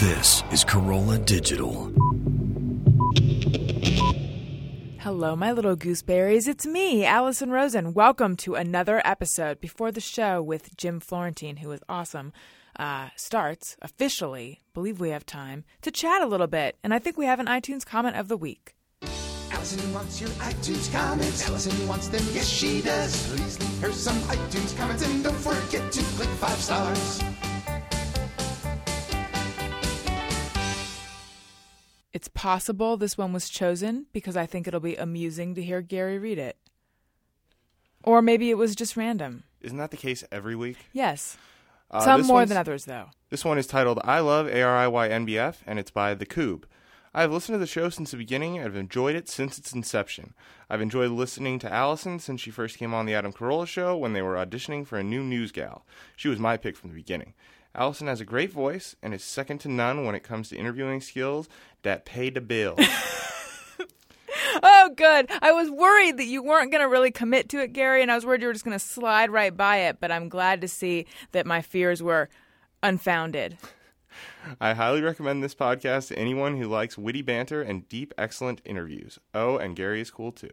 This is Carolla Digital. Hello, my little gooseberries. It's me, Alison Rosen. Welcome to another episode before the show with Jim Florentine, who is awesome. Uh, starts officially. Believe we have time to chat a little bit, and I think we have an iTunes comment of the week. Alison wants your iTunes comments. Alison wants them, yes she does. Please leave her some iTunes comments and don't forget to click five stars. It's possible this one was chosen because I think it'll be amusing to hear Gary read it. Or maybe it was just random. Isn't that the case every week? Yes. Uh, Some more than others, though. This one is titled I Love ARIYNBF, and it's by The Coob. I've listened to the show since the beginning and have enjoyed it since its inception. I've enjoyed listening to Alison since she first came on the Adam Carolla show when they were auditioning for a new news gal. She was my pick from the beginning. Alison has a great voice and is second to none when it comes to interviewing skills that pay the bills. Oh, good. I was worried that you weren't going to really commit to it, Gary, and I was worried you were just going to slide right by it, but I'm glad to see that my fears were unfounded. I highly recommend this podcast to anyone who likes witty banter and deep, excellent interviews. Oh, and Gary is cool too.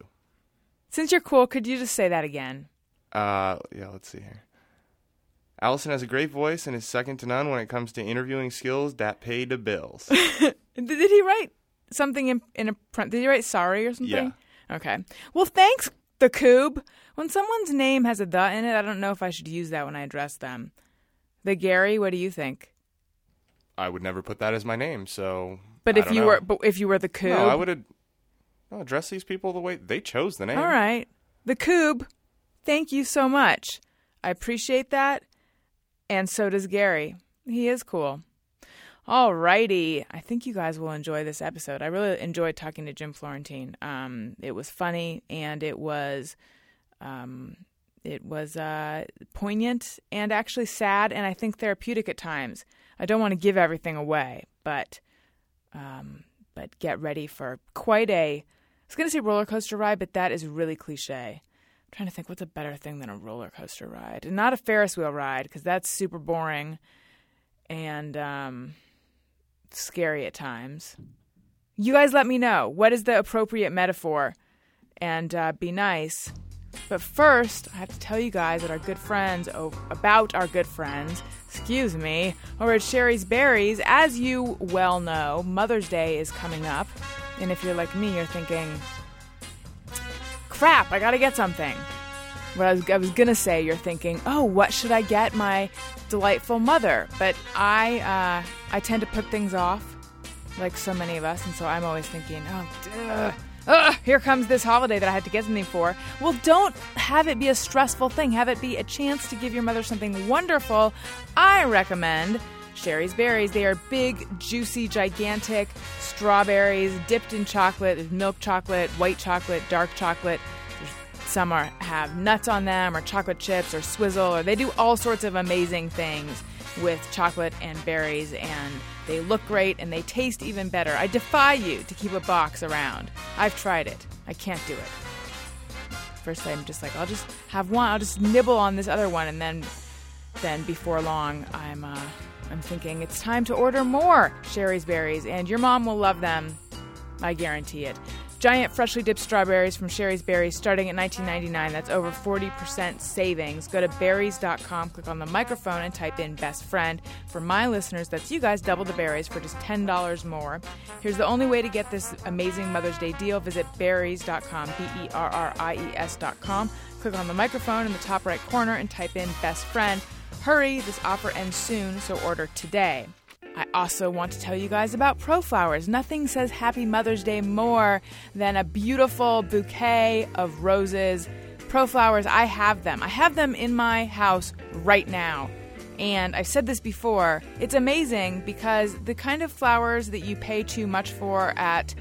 Since you're cool, could you just say that again? Uh, yeah, let's see here. Alison has a great voice and is second to none when it comes to interviewing skills that pay the bills. Did, he write something in, in a print? Did he write sorry or something? Yeah. Okay. Well, thanks, the Coob. When someone's name has a the in it, I don't know if I should use that when I address them. The Gary, what do you think? I would never put that as my name, so. But I if you know. were, but if you were the Coob, no, I would no, address these people the way they chose the name. All right. The Coob, thank you so much. I appreciate that. And so does Gary. He is cool. All righty. I think you guys will enjoy this episode. I really enjoyed talking to Jim Florentine. Um, it was funny and it was um, it was uh, poignant and actually sad and I think therapeutic at times. I don't want to give everything away, but um, but get ready for quite a I was going to say roller coaster ride, but that is really cliche. Trying to think what's a better thing than a roller coaster ride, and not a Ferris wheel ride because that's super boring and um, scary at times. You guys, let me know what is the appropriate metaphor, and uh, be nice. But first, I have to tell you guys that our good friends oh, about our good friends, excuse me, over at Shari's Berries. As you well know, Mother's Day is coming up, and if you're like me, you're thinking, "Crap, I gotta get something." What I was, I was gonna say, you're thinking, "Oh, what should I get my delightful mother?" But I, uh, I tend to put things off, like so many of us, and so I'm always thinking, "Oh, duh." Ugh, here comes this holiday that I had to get something for. Well, don't have it be a stressful thing. Have it be a chance to give your mother something wonderful. I recommend Shari's Berries. They are big, juicy, gigantic strawberries dipped in chocolate. There's milk chocolate, white chocolate, dark chocolate. Some are have nuts on them, or chocolate chips, or swizzle, or they do all sorts of amazing things with chocolate and berries and they look great and they taste even better. I defy you to keep a box around. I've tried it. I can't do it. First I'm just like, I'll just have one. I'll just nibble on this other one and then then before long I'm uh, I'm thinking it's time to order more Shari's Berries and your mom will love them. I guarantee it. Giant freshly dipped strawberries from Shari's Berries starting at $19.99. That's over 40% savings. Go to berries.com, click on the microphone, and type in best friend. For my listeners, that's you guys, double the berries for just $10 more. Here's the only way to get this amazing Mother's Day deal. Visit berries.com, B E R R I E S.com. Click on the microphone in the top right corner and type in best friend. Hurry, this offer ends soon, so order today. I also want to tell you guys about ProFlowers. Nothing says Happy Mother's Day more than a beautiful bouquet of roses. ProFlowers, I have them. I have them in my house right now. And I've said this before, it's amazing because the kind of flowers that you pay too much for at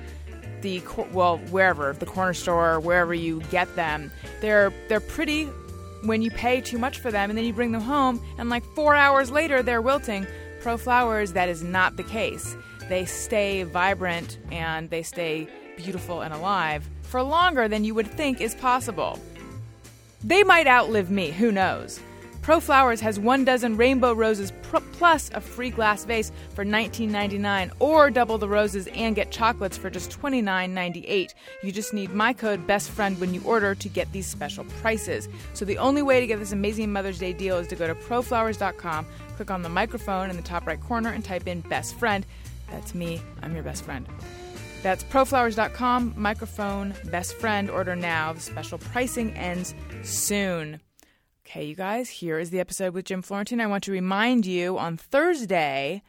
the well wherever the corner store wherever you get them they're they're pretty when you pay too much for them and then you bring them home and like 4 hours later they're wilting. ProFlowers that is not the case. They stay vibrant and they stay beautiful and alive for longer than you would think is possible. They might outlive me. Who knows ProFlowers has one dozen rainbow roses pr- plus a free glass vase for $19.99, or double the roses and get chocolates for just $29.98. You just need my code BESTFRIEND when you order to get these special prices. So the only way to get this amazing Mother's Day deal is to go to proflowers.com, click on the microphone in the top right corner, and type in best friend. That's me. I'm your best friend. That's proflowers.com, microphone, best friend. Order now. The special pricing ends soon. Okay, you guys, here is the episode with Jim Florentine. I want to remind you on Thursday,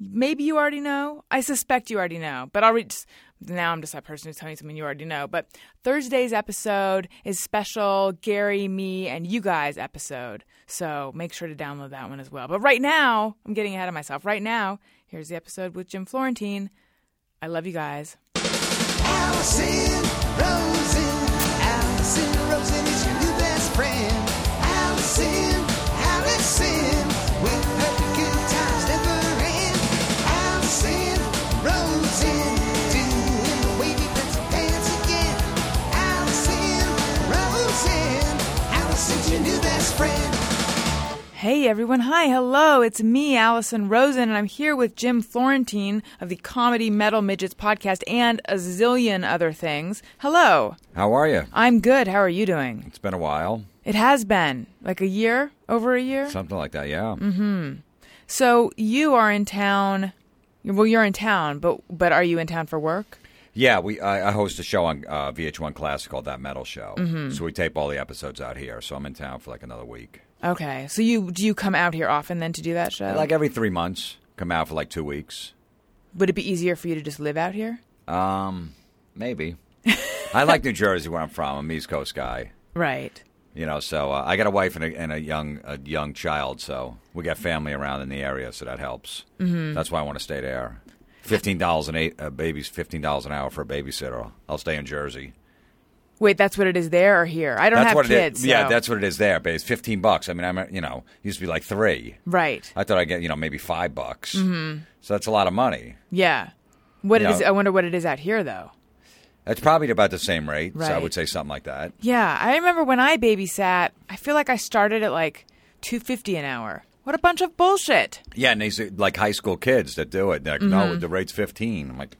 maybe you already know. I suspect you already know, but I'll read. Now I'm just that person who's telling you something you already know. But Thursday's episode is special Gary, me, and you guys episode. So make sure to download that one as well. But right now, I'm getting ahead of myself. Right now, here's the episode with Jim Florentine. I love you guys. Alison Rosen, Alison Hey everyone, hi, hello, it's me, Alison Rosen, and I'm here with Jim Florentine of the Comedy Metal Midgets podcast and a zillion other things. Hello, How are you? I'm good. How are you doing? It's been a while. It has been like a year, over a year. Something like that, yeah. Mm-hmm. So you are in town. Well, you're in town, but but are you in town for work? Yeah, we I, I host a show on uh, VH1 Classic called That Metal Show. Mm-hmm. So we tape all the episodes out here. So I'm in town for like another week. Okay, so you do you come out here often then to do that show? Like every three months, come out for like two weeks. Would it be easier for you to just live out here? Um, maybe. I like New Jersey, where I'm from. I'm East Coast guy. Right. You know, so uh, I got a wife and a, and a young a young child, so we got family around in the area, so that helps. Mm-hmm. That's why I want to stay there. Fifteen dollars an eight, uh, babies. Fifteen dollars an hour for a babysitter. I'll stay in Jersey. Wait, that's what it is there or here? I don't that's have what kids. It is. Yeah, so- that's what it is there. But it's fifteen bucks. I mean, I'm you know used to be like three. right. I thought I would get you know maybe five bucks. Mm-hmm. So that's a lot of money. Yeah. What You it is? know- I wonder what it is out here though. That's probably about the same rate. So I would say something like that. Yeah, I remember when I babysat. I feel like I started at like two fifty an hour. What a bunch of bullshit. Yeah, and these like high school kids that do it. They're like, no, the rate's fifteen. I'm like,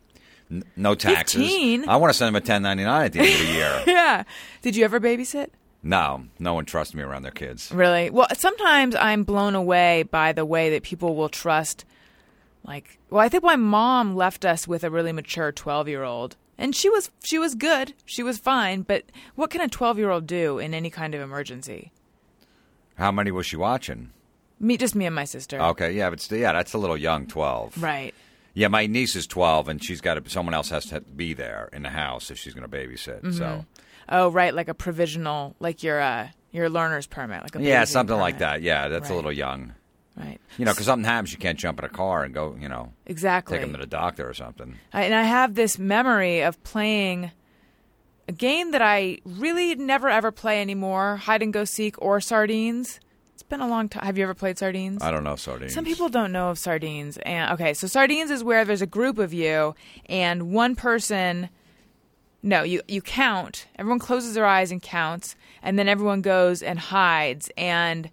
"N- no taxes. 15? I want to send them a ten ninety nine at the end of the year. Yeah. Did you ever babysit? no, no one trusts me around their kids. Really? Well, sometimes I'm blown away by the way that people will trust. Like, well, I think my mom left us with a really mature 12 year old, and she was she was good, she was fine. But what can a 12 year old do in any kind of emergency? How many was she watching? Me, just me and my sister. Okay, yeah, but still, yeah, that's a little young. Twelve. Right. Yeah, my niece is twelve, and she's got to. Someone else has to be there in the house if she's going to babysit. Mm-hmm. So Oh, right, like a provisional, like your uh, your learner's permit, like a yeah, something like that. Yeah, that's a little young. Right. You know, because something happens, you can't jump in a car and go. You know, Exactly. take them to the doctor or something. I, and I have this memory of playing a game that I really never ever play anymore hide and go seek or sardines. Been a long time. Have you ever played sardines? I don't know sardines. Some people don't know of sardines. And okay, so sardines is where there's a group of you and one person no, you you count. Everyone closes their eyes and counts and then everyone goes and hides and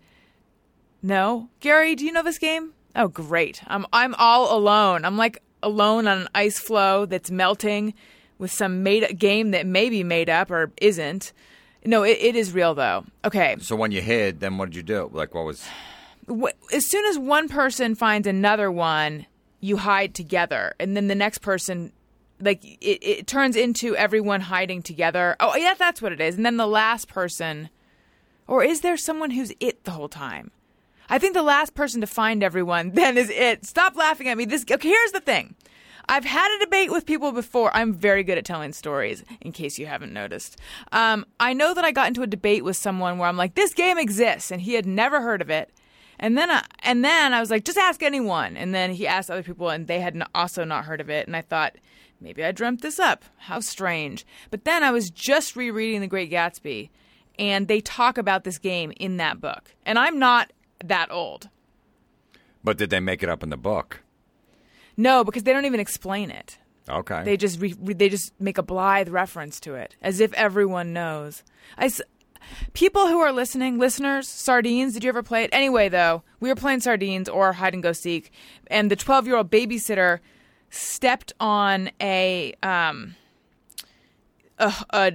no. Gary, do you know this game? Oh, great. I'm I'm all alone. I'm like alone on an ice floe that's melting with some made game that may be made up or isn't. No, it, it is real though. Okay. So when you hid, then what did you do? Like, what was? as soon as one person finds another one, you hide together, and then the next person, like it, it turns into everyone hiding together. Oh, yeah, that's what it is. And then the last person, or is there someone who's it the whole time? I think the last person to find everyone then is it. Stop laughing at me. This okay, here's the thing. I've had a debate with people before. I'm very good at telling stories, in case you haven't noticed. Um, I know that I got into a debate with someone where I'm like, "This game exists," and he had never heard of it. And then, I, and then I was like, "Just ask anyone." And then he asked other people, and they had also not heard of it. And I thought, maybe I dreamt this up. How strange. But then I was just rereading The Great Gatsby, and they talk about this game in that book. And I'm not that old. But did they make it up in the book? No, because they don't even explain it. Okay. They just re- they just make a blithe reference to it, as if everyone knows. I, s- People who are listening, listeners, sardines. Did you ever play it? Anyway, though, we were playing sardines or hide and go seek, and the twelve-year-old babysitter stepped on a um a, a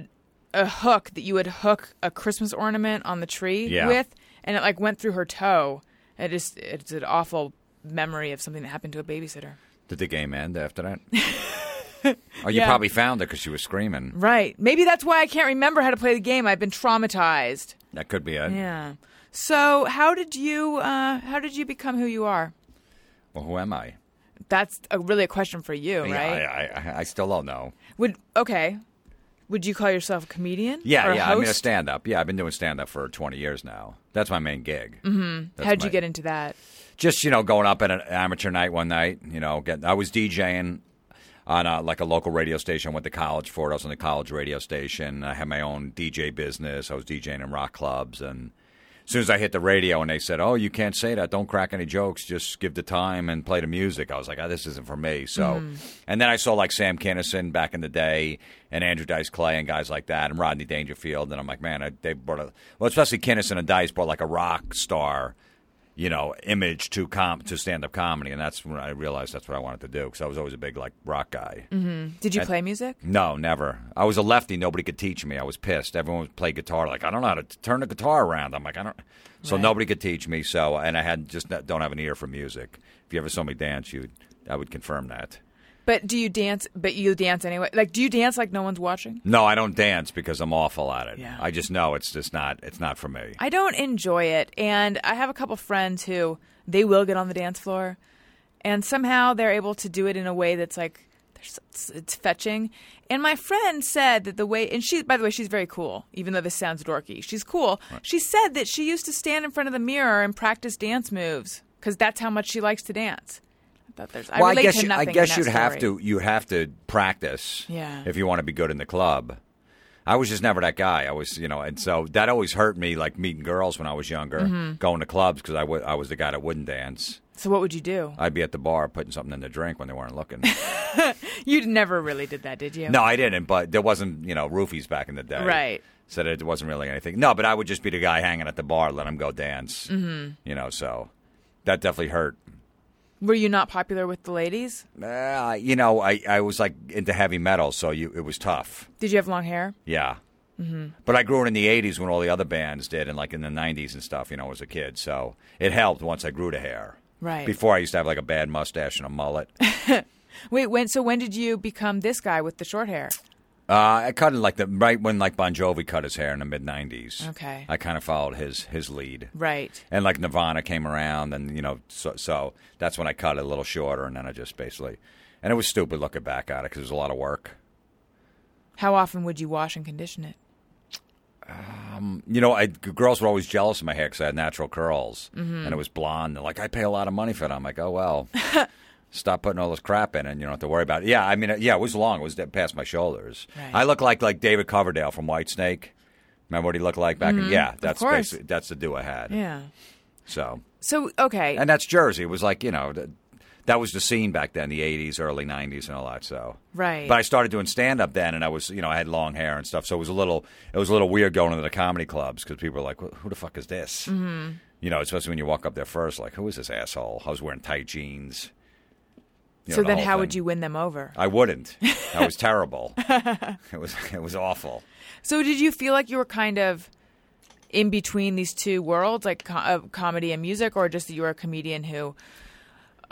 a hook that you would hook a Christmas ornament on the tree Yeah. with, and it like went through her toe. It just it's an awful memory of something that happened to a babysitter. Did the game end after that? oh, you Yeah. probably found her because she was screaming. Right. Maybe that's why I can't remember how to play the game. I've been traumatized. That could be it. Yeah. So how did you uh, how did you become who you are? Well, who am I? That's a, really a question for you, Yeah, right? I, I, I still don't know. Would okay. Would you call yourself a comedian? Yeah, yeah. I mean, a stand up. Yeah, I've been doing stand up for 20 years now. That's my main gig. Mm-hmm. How'd you get into that? Just you know, going up at an amateur night one night. You know, getting. I was DJing on a, like a local radio station. I went to college for it. I was on the college radio station. I had my own DJ business. I was DJing in rock clubs and. As soon as I hit the radio and they said, "Oh, you can't say that. Don't crack any jokes. Just give the time and play the music," I was like, "Oh, this isn't for me." So, mm-hmm. and then I saw like Sam Kinison back in the day, and Andrew Dice Clay and guys like that, and Rodney Dangerfield, and I'm like, man, I, they brought a well, especially Kinison and Dice brought like a rock star, you know, image to com to stand up comedy, and that's when I realized that's what I wanted to do because I was always a big like rock guy. Mm-hmm. Did you play music? No, never. I was a lefty. Nobody could teach me. I was pissed. Everyone would play guitar. Like I don't know how to t- turn the guitar around. I'm like I don't. So Right. nobody could teach me. So and I had just not- don't have an ear for music. If you ever saw me dance, you I would confirm that. But do you dance? But you dance anyway. Like, do you dance like no one's watching? No, I don't dance because I'm awful at it. Yeah. I just know it's just not. It's not for me. I don't enjoy it, and I have a couple friends who they will get on the dance floor, and somehow they're able to do it in a way that's like it's, it's fetching. And my friend said that the way, and she, by the way, she's very cool, even though this sounds dorky. She's cool. She said that she used to stand in front of the mirror and practice dance moves because that's how much she likes to dance. I thought there's. I well, I guess you, I guess you'd have to you have to practice. Yeah. If you want to be good in the club. I was just never that guy. I was, you know, and so that always hurt me, like meeting girls when I was younger, Mm-hmm. going to clubs because I was the guy that wouldn't dance. So what would you do? I'd be at the bar putting something in the drink when they weren't looking. You never really did that, did you? no, I didn't, but there wasn't, you know, roofies back in the day. Right. So that it wasn't really anything. No, but I would just be the guy hanging at the bar, let him go dance. Mm-hmm. You know, so that definitely hurt. Were you not popular with the ladies? Uh, you know, I, I was like into heavy metal, so you, it was tough. Did you have long hair? Yeah. Mm-hmm. But I grew it in the 80s when all the other bands did, and like in the 90s and stuff, you know, as a kid. So it helped once I grew the hair. Right. Before I used to have like a bad mustache and a mullet. Wait, when? So when did you become this guy with the short hair? Uh, I cut it like the right when like Bon Jovi cut his hair in the mid '90s. Okay. I kind of followed his his lead, Right. and like Nirvana came around, and you know, so, so that's when I cut it a little shorter, and then I just basically, and it was stupid looking back at it because it was a lot of work. How often would you wash and condition it? You know, I, girls were always jealous of my hair because I had natural curls, Mm-hmm. and it was blonde. They're like, I pay a lot of money for it. I'm like, oh well, stop putting all this crap in, and you don't have to worry about it. Yeah, I mean, yeah, it was long. It was past my shoulders. Right. I look like like David Coverdale from Whitesnake. Remember what he looked like back? in Yeah, that's Mm-hmm. basically that's the do I had. Yeah. So, So okay. and that's Jersey. It was like you know. That, that was the scene back then, the '80s, early '90s, and all that. So, Right. But I started doing stand up then, and I was, you know, I had long hair and stuff. So it was a little, it was a little weird going to the comedy clubs because people were like, "Who the fuck is this?" Mm-hmm. You know, especially when you walk up there first, like, "Who is this asshole?" I was wearing tight jeans. You so the then, how would you win them over? I wouldn't. I was terrible. it was, it was awful. So did you feel like you were kind of in between these two worlds, like co- uh, comedy and music, or just that you were a comedian who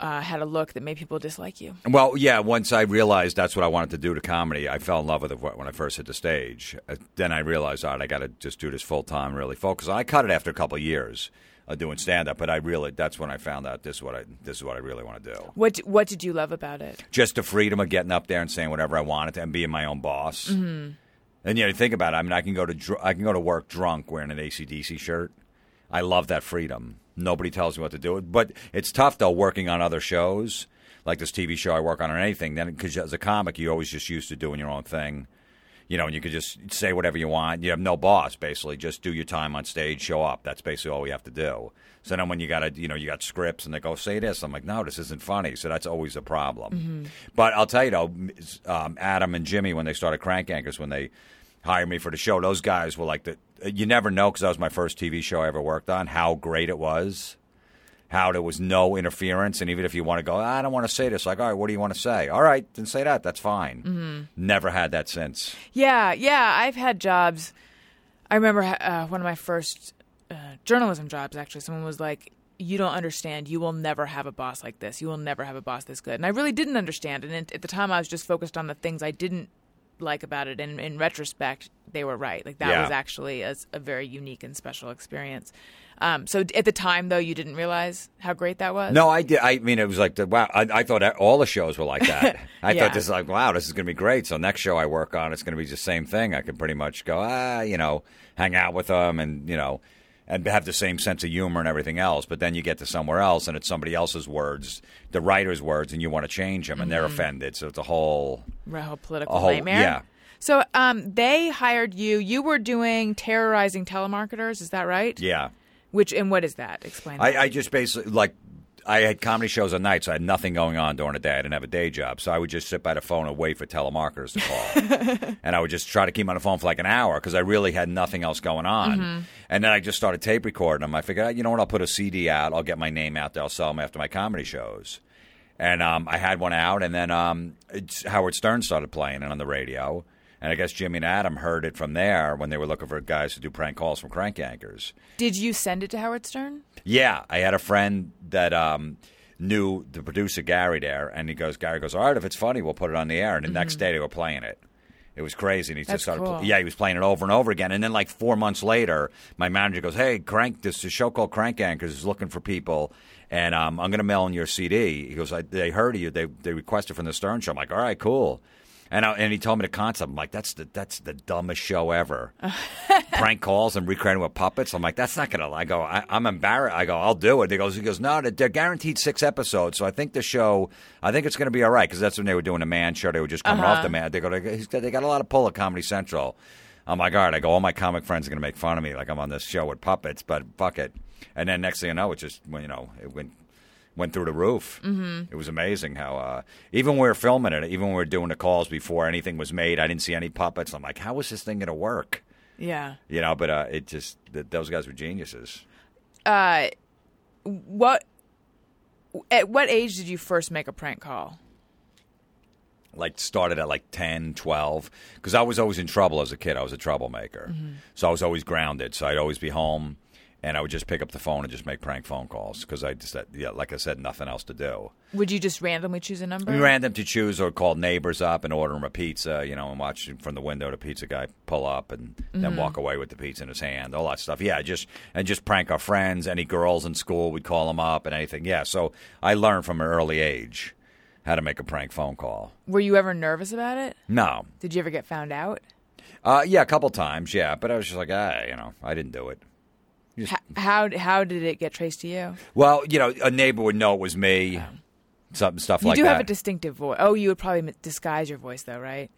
uh, had a look that made people dislike you? Well, yeah. Once I realized that's what I wanted to do to comedy, I fell in love with it when I first hit the stage. Uh, Then I realized, all right, I got to just do this full time, really focus. I cut it after a couple years of doing stand up, but I really that's when I found out this is what I this is what I really want to do. What What did you love about it? Just the freedom of getting up there and saying whatever I wanted to and being my own boss. Mm-hmm. And you know, think about it. I mean, I can go to dr- I can go to work drunk wearing an ACDC shirt. I love that freedom. Nobody tells me what to do. But it's tough though working on other shows like this TV show I work on or anything. Then because as a comic, you're always just used to doing your own thing. You know, and you could just say whatever you want. You have no boss, basically. Just do your time on stage, show up. That's basically all we have to do. So then when you got to, you know, you got scripts and they go, say this. I'm like, no, this isn't funny. So that's always a problem. But I'll tell you, though, um, Adam and Jimmy, when they started Crank Yankers, when they hired me for the show. Those guys were like the. You never know because that was my first TV show I ever worked on. How great it was. How there was no interference, and even if you want to go, I don't want to say this. Like, all right, what do you want to say? All right, then say that. That's fine. Mm-hmm. Never had that since. Yeah, yeah. I've had jobs. I remember uh, one of my first uh, journalism jobs. Actually, someone was like, "You don't understand. You will never have a boss like this. You will never have a boss this good." And I really didn't understand. And at- the time, I was just focused on the things I didn't like about it. And in retrospect, they were right. Like that Yeah. was actually a, a very unique and special experience. Um, so at the time, though, you didn't realize how great that was. No, I did. I mean, it was like the wow. I, I thought all the shows were like that. I Yeah. thought this is like wow, this is going to be great. So next show I work on, it's going to be the same thing. I can pretty much go ah, you know, hang out with them and you know, and have the same sense of humor and everything else. But then you get to somewhere else and it's somebody else's words, the writer's words, and you want to change them, and they're offended. So it's a whole. a whole political A whole- nightmare. yeah. So um, they hired you. You were doing terrorizing telemarketers. Is that right? Yeah, Which and what is that? Explain. I, that. I just basically like I had comedy shows at night, so I had nothing going on during the day. I didn't have a day job, so I would just sit by the phone and wait for telemarketers to call, and I would just try to keep on the phone for like an hour because I really had nothing else going on. And then I just started tape recording them. I figured, "Ah, you know what, I'll put a CD out. I'll get my name out there. I'll sell them after my comedy shows. And um, I had one out, and then um, Howard Stern started playing it on the radio. And I guess Jimmy and Adam heard it from there when they were looking for guys to do prank calls from Crank Yankers. Did you send it to Howard Stern? Yeah, I had a friend that um, knew the producer Gary there, and he goes, Gary goes, all right, if it's funny, we'll put it on the air. And the next day they were playing it. It was crazy, and he Mm-hmm. That's just started. cool. yeah, he was playing it over and over again, and then like four months later, my manager goes, "Hey, Crank, this is a show called Crank Yankers is looking for people, and um, I'm going to mail in your CD." He goes, I, "They heard of you. They they requested from the Stern Show." I'm like, "All right, cool." And I, and he told me the concept. I'm like, "That's the that's the dumbest show ever." prank calls and recreating with puppets. I'm like, that's not gonna. I go, I, I'm embarrassed. I go, I'll do it. He goes, he goes, no, they're- guaranteed six episodes. So I think the show, I think it's gonna be all right because that's when they were doing the man show. They were just coming off uh-huh. the man. They go, they got a lot of pull at Comedy Central. I'm like, all right. I go, all my comic friends are gonna make fun of me like I'm on this show with puppets, but fuck it. And then next thing you know, it just, you know, it went went through the roof. Mm-hmm. It was amazing how uh, even when we were filming it, even when we were doing the calls before anything was made, I didn't see any puppets. I'm like, how is this thing gonna work? Yeah. You know, but uh, it just th- those guys were geniuses. Uh, what? At what age did you first make a prank call? Like started at like 10, 12, because I was always in trouble as a kid. I was a troublemaker, so I was always grounded. So I'd always be home, and I would just pick up the phone and just make prank phone calls because I just, yeah, like I said, nothing else to do. Would you just randomly choose a number? Random to choose or call neighbors up and order them a pizza, you know, and watch from the window the pizza guy pull up and then walk away with the pizza in his hand, all that stuff. Yeah, just and just prank our friends, any girls in school, we'd call them up and anything. Yeah, so I learned from an early age how to make a prank phone call. Were you ever nervous about it? No, Did you ever get found out? uh, yeah, a couple times, yeah, but I was just like, ah, you know, I didn't do it. H- how how did it get traced to you? Well, you know, a neighbor would know it was me, something stuff You like that. You do have a distinctive voice. Oh, you would probably disguise your voice though, right?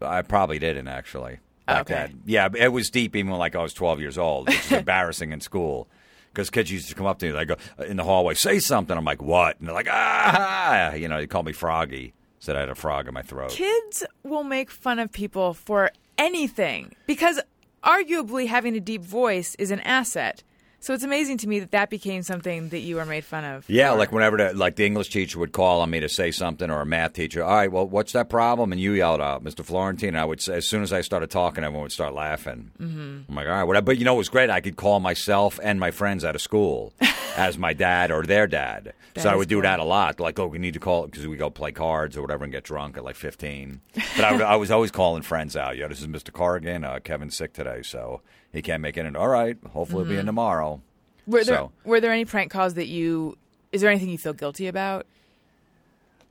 I probably didn't actually. Back Okay. Yeah, it was deep even like I was 12 years old, which is embarrassing in school. Because kids used to come up to me, they go in the hallway, say something. I'm like, what? And they're like, ah, you know, they call me Froggy. Said I had a frog in my throat. Kids will make fun of people for anything because arguably having a deep voice is an asset. So it's amazing to me that that became something that you were made fun of. Yeah, for. like whenever the, like the English teacher would call on me to say something, or a math teacher. All right, well, what's that problem? And you yelled out, Mr. Florentine. And I would say, as soon as I started talking, everyone would start laughing. Mm-hmm. I'm like, all right, what? But you know, it was great. I could call myself and my friends out of school as my dad or their dad. That so I would do that a lot. Like, oh, we need to call because we go play cards or whatever and get drunk at like 15. But I, would, I was always calling friends out. Yeah, this is Mr. Corrigan. Uh, Kevin's sick today, so he can't make it in. All right, hopefully he'll be in tomorrow. Were there so- were there any prank calls that you? Is there anything you feel guilty about?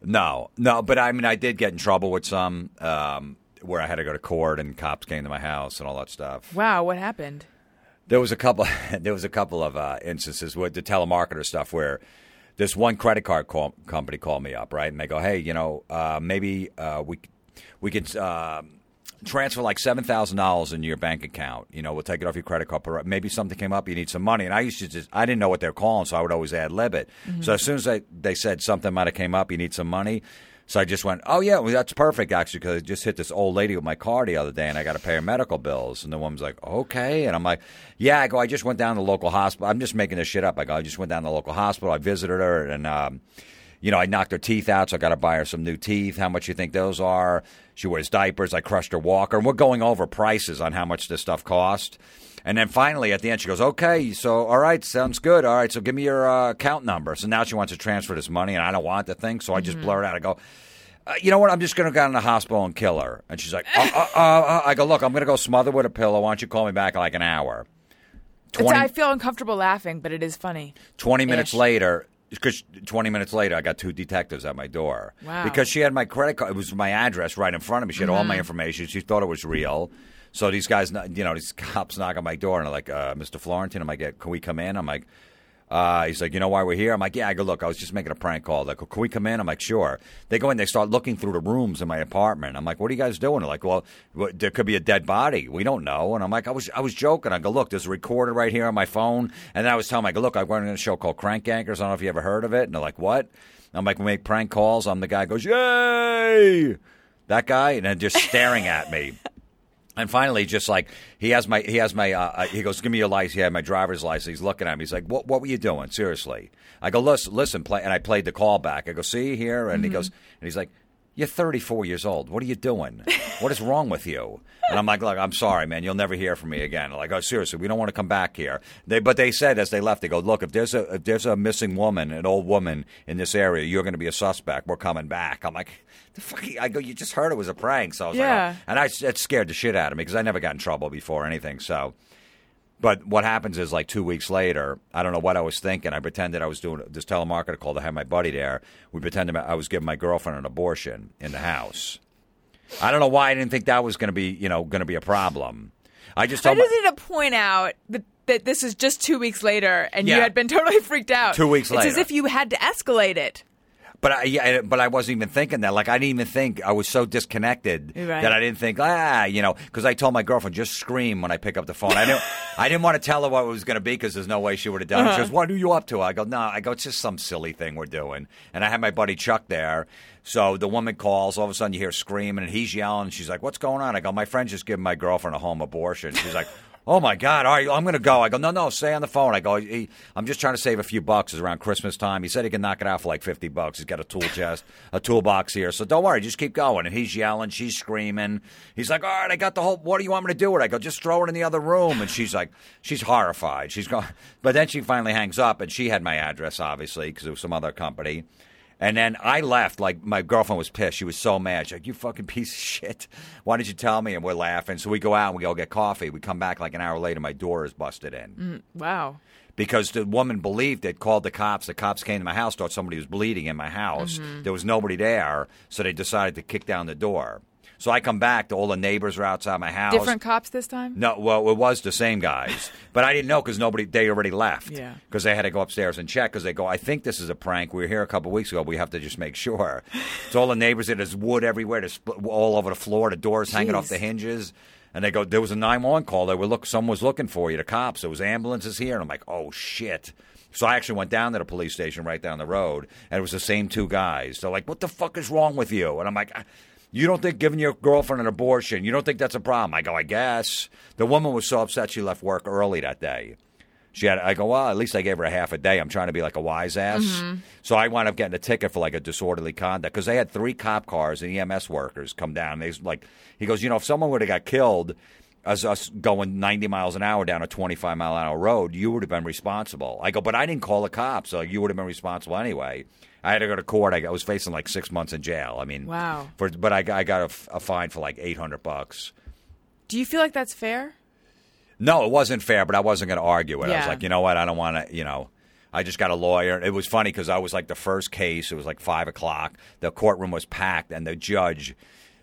No, no, but I mean, I did get in trouble with some um, where I had to go to court and cops came to my house and all that stuff. Wow, what happened? There was a couple. there was a couple of uh, instances with the telemarketer stuff where this one credit card call, company called me up, right, and they go, "Hey, you know, uh, maybe uh, we we could." Uh, Transfer like seven thousand dollars in your bank account. You know, we'll take it off your credit card. but Maybe something came up, you need some money, and I used to just I didn't know what they're calling, so I would always ad lib it. So as soon as they they said something might have came up, you need some money. So I just went, oh yeah, well, that's perfect actually because I just hit this old lady with my car the other day and I got to pay her medical bills. And the woman's like, okay, and I'm like, yeah. I go, I just went down to the local hospital. I'm just making this shit up. I go, I just went down to the local hospital. I visited her and. Um, you know, I knocked her teeth out, so I got to buy her some new teeth. How much you think those are? She wears diapers. I crushed her walker, and we're going over prices on how much this stuff cost. And then finally, at the end, she goes, "Okay, so all right, sounds good. All right, so give me your uh, account number." So now she wants to transfer this money, and I don't want the thing, so I just blur it out. I go. Uh, you know what? I'm just going to go in the hospital and kill her. And she's like, uh, uh, uh, uh. I go, look, I'm going to go smother with a pillow. Why don't you call me back in like an hour? It's, I feel uncomfortable laughing, but it is funny. 20 minutes Ish. later, because 20 minutes later, I got two detectives at my door. Wow. Because she had my credit card. It was my address right in front of me. She had all Mm-hmm. my information. She thought it was real. So these guys, you know, these cops knock on my door and they're like, uh, Mr. Florentine, I'm like, can we come in? I'm like, uh, he's like, you know why we're here? I'm like, yeah. I go, look, I was just making a prank call. Like, can we come in? I'm like, sure. They go in, they start looking through the rooms in my apartment. I'm like, what are you guys doing? They're like, well, there could be a dead body. We don't know. And I'm like, I was, I was joking. I go, look, there's a recorder right here on my phone. And then I was telling them, I go, look, I went on a show called Crank Yankers. I don't know if you ever heard of it. And they're like, what? I'm like, we make prank calls. I'm the guy goes, yay! That guy, and then just staring at me. And finally, just like he has my he has my uh, uh, he goes, give me your license. He had my driver's license. He's looking at me. He's like, what what were you doing? Seriously? I go, listen, listen, play. And I played the call back. I go, see here, and he goes, and he's like. You're 34 years old. What are you doing? What is wrong with you? And I'm like, look, I'm sorry, man. You'll never hear from me again. Like, oh, seriously, we don't want to come back here. They, but they said as they left, they go, look, if there's a if there's a missing woman, an old woman in this area, you're going to be a suspect. We're coming back. I'm like, the fuck? I go, you just heard it was a prank. So I was Yeah. like, oh. and I it scared the shit out of me because I never got in trouble before or anything. So, but what happens is like two weeks later, I don't know what I was thinking. I pretended I was doing this telemarketer call to have my buddy there. We pretended I was giving my girlfriend an abortion in the house. I don't know why I didn't think that was going to be you know going to be a problem. I just I told my, need to point out that, that this is just two weeks later, and you had been totally freaked out. Two weeks later. it's as if you had to escalate it. But I, yeah, but I wasn't even thinking that. Like I didn't even think I was so disconnected Right. that I didn't think ah, you know, because I told my girlfriend just scream when I pick up the phone. I didn't, I didn't want to tell her what it was going to be because there's no way she would have done it. Uh-huh. She goes, "What are you up to?" I go, "No." I go, "It's just some silly thing we're doing." And I had my buddy Chuck there. So the woman calls. All of a sudden, you hear screaming, and he's yelling. She's like, "What's going on?" I go, "My friend just giving my girlfriend a home abortion." She's like. Oh my God! All right, I'm going to go. I go, no, no, stay on the phone. I go, he, I'm just trying to save a few bucks. It's around Christmas time. He said he can knock it out for like 50 bucks. He's got a tool chest, a toolbox here. So don't worry, just keep going. And he's yelling, she's screaming. He's like, all right, I got the whole. What do you want me to do with it? I go, just throw it in the other room. And she's like, she's horrified. She's going, but then she finally hangs up, and she had my address obviously because it was some other company. And then I left. Like my girlfriend was pissed. She was so mad. She's like, "You fucking piece of shit! Why did you tell me?" And we're laughing. So we go out and we go get coffee. We come back like an hour later. My door is busted in mm, Wow. because the woman believed it. Called the cops. The cops came to my house. Thought somebody was bleeding in my house. Mm-hmm. There was nobody there, so they decided to kick down the door. So I come back. All the neighbors are outside my house. Different cops this time? No, well, it was the same guys, but I didn't know because nobody they already left. Yeah. because they had to go upstairs and check because they go. I think this is a prank. We were here a couple weeks ago. We have to just make sure. So all the neighbors. There's wood everywhere. There's all over the floor. The doors hanging off the hinges. And they go. There was a nine one call. They were look. Someone was looking for you. The cops. There was ambulances here. And I'm like, oh shit. So I actually went down to the police station right down the road, and it was the same two guys. They're like, "What the fuck is wrong with you?" And I'm like. "I- you don't think giving your girlfriend an abortion, you don't think that's a problem? I go, I guess. The woman was so upset she left work early that day. She had, I go, well, at least I gave her a half a day. I'm trying to be like a wise ass. Mm-hmm. So I wound up getting a ticket for like a disorderly conduct because they had three cop cars and EMS workers come down. They like, he goes, you know, if someone would have got killed as us going 90 miles an hour down a 25 mile an hour road, you would have been responsible. I go, but I didn't call the cops, so you would have been responsible anyway. I had to go to court. I, was facing like six months in jail. I mean, Wow. For but I, got- I got a, a fine for like 800 bucks. Do you feel like that's fair? No, it wasn't fair, but I wasn't going to argue it. I was like, you know what? I don't want to, you know. I just got a lawyer. It was funny because I was like the first case. It was like five o'clock. The courtroom was packed, and the judge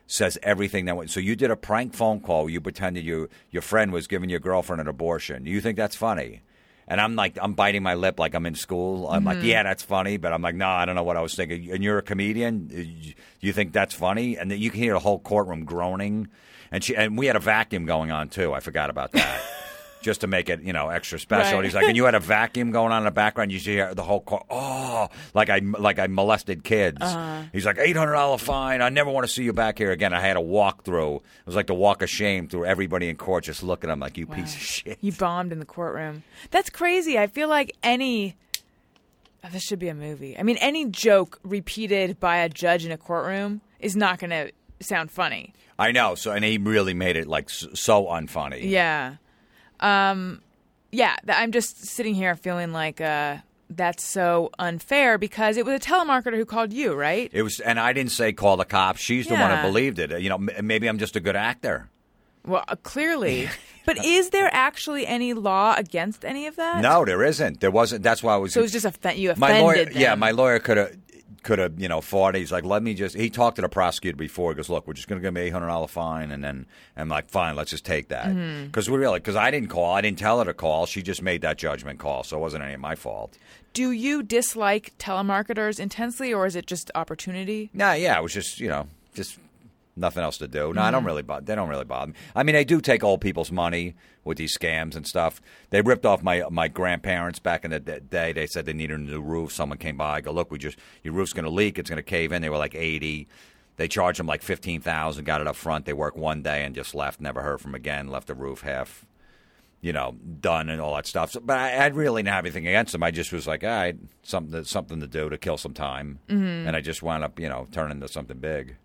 says everything that went. So you did a prank phone call. You pretended you your friend was giving your girlfriend an abortion. You think that's funny? And I'm like, I'm biting my lip like I'm in school. I'm like, mm-hmm. yeah, that's funny, but I'm like, no, I don't know what I was thinking. And you're a comedian. You- You think that's funny? And then you can hear the whole courtroom groaning. And she and we had a vacuum going on too. I forgot about that. just to make it, you know, extra special. Right. And he's like, and you had a vacuum going on in the background. You see the whole car. Oh, like I like I molested kids. Uh-huh. He's like eight hundred dollar fine. I never want to see you back here again. I had a walk through. It was like the walk of shame through everybody in court, just looking at him like you piece of shit. You bombed in the courtroom. That's crazy. I feel like any. oh, this should be a movie. I mean, any joke repeated by a judge in a courtroom is not going to sound funny. I know. So and he really made it like so unfunny. Yeah. Um, yeah. I'm just sitting here feeling like uh, that's so unfair because it was a telemarketer who called you, right? It was, and I didn't say call the cops. She's the one Yeah. who believed it. You know, m- maybe I'm just a good actor. Well, uh, clearly. but is there actually any law against any of that? No, there isn't. There wasn't. That's why I was. So it was just offen- you my offended lawyer. them. Yeah, my lawyer could have could have you know fought. it. He's like, let me just. He talked to the prosecutor before. He goes, look, we're just going to give me eight hundred dollar fine, and then I'm like, fine, let's just take that Mm-hmm. because we really because I didn't call. I didn't tell her to call. She just made that judgment call, so it wasn't any of my fault. Do you dislike telemarketers intensely, or is it just opportunity? Nah, yeah, it was just you know just nothing else to do. No, I don't really. bo- They don't really bother me. I mean, they do take old people's money with these scams and stuff. They ripped off my my grandparents back in the d- day. They said they needed a new roof. Someone came by. I go, look, we just your roof's going to leak. It's going to cave in. They were like eighty. They charged them like fifteen thousand. Got it up front. They worked one day and just left. Never heard from again. Left the roof half. You know, done and all that stuff. So, but I, I really didn't have anything against them. I just was like, all right, something to, something to do to kill some time, Mm-hmm. and I just wound up, you know, turning into something big.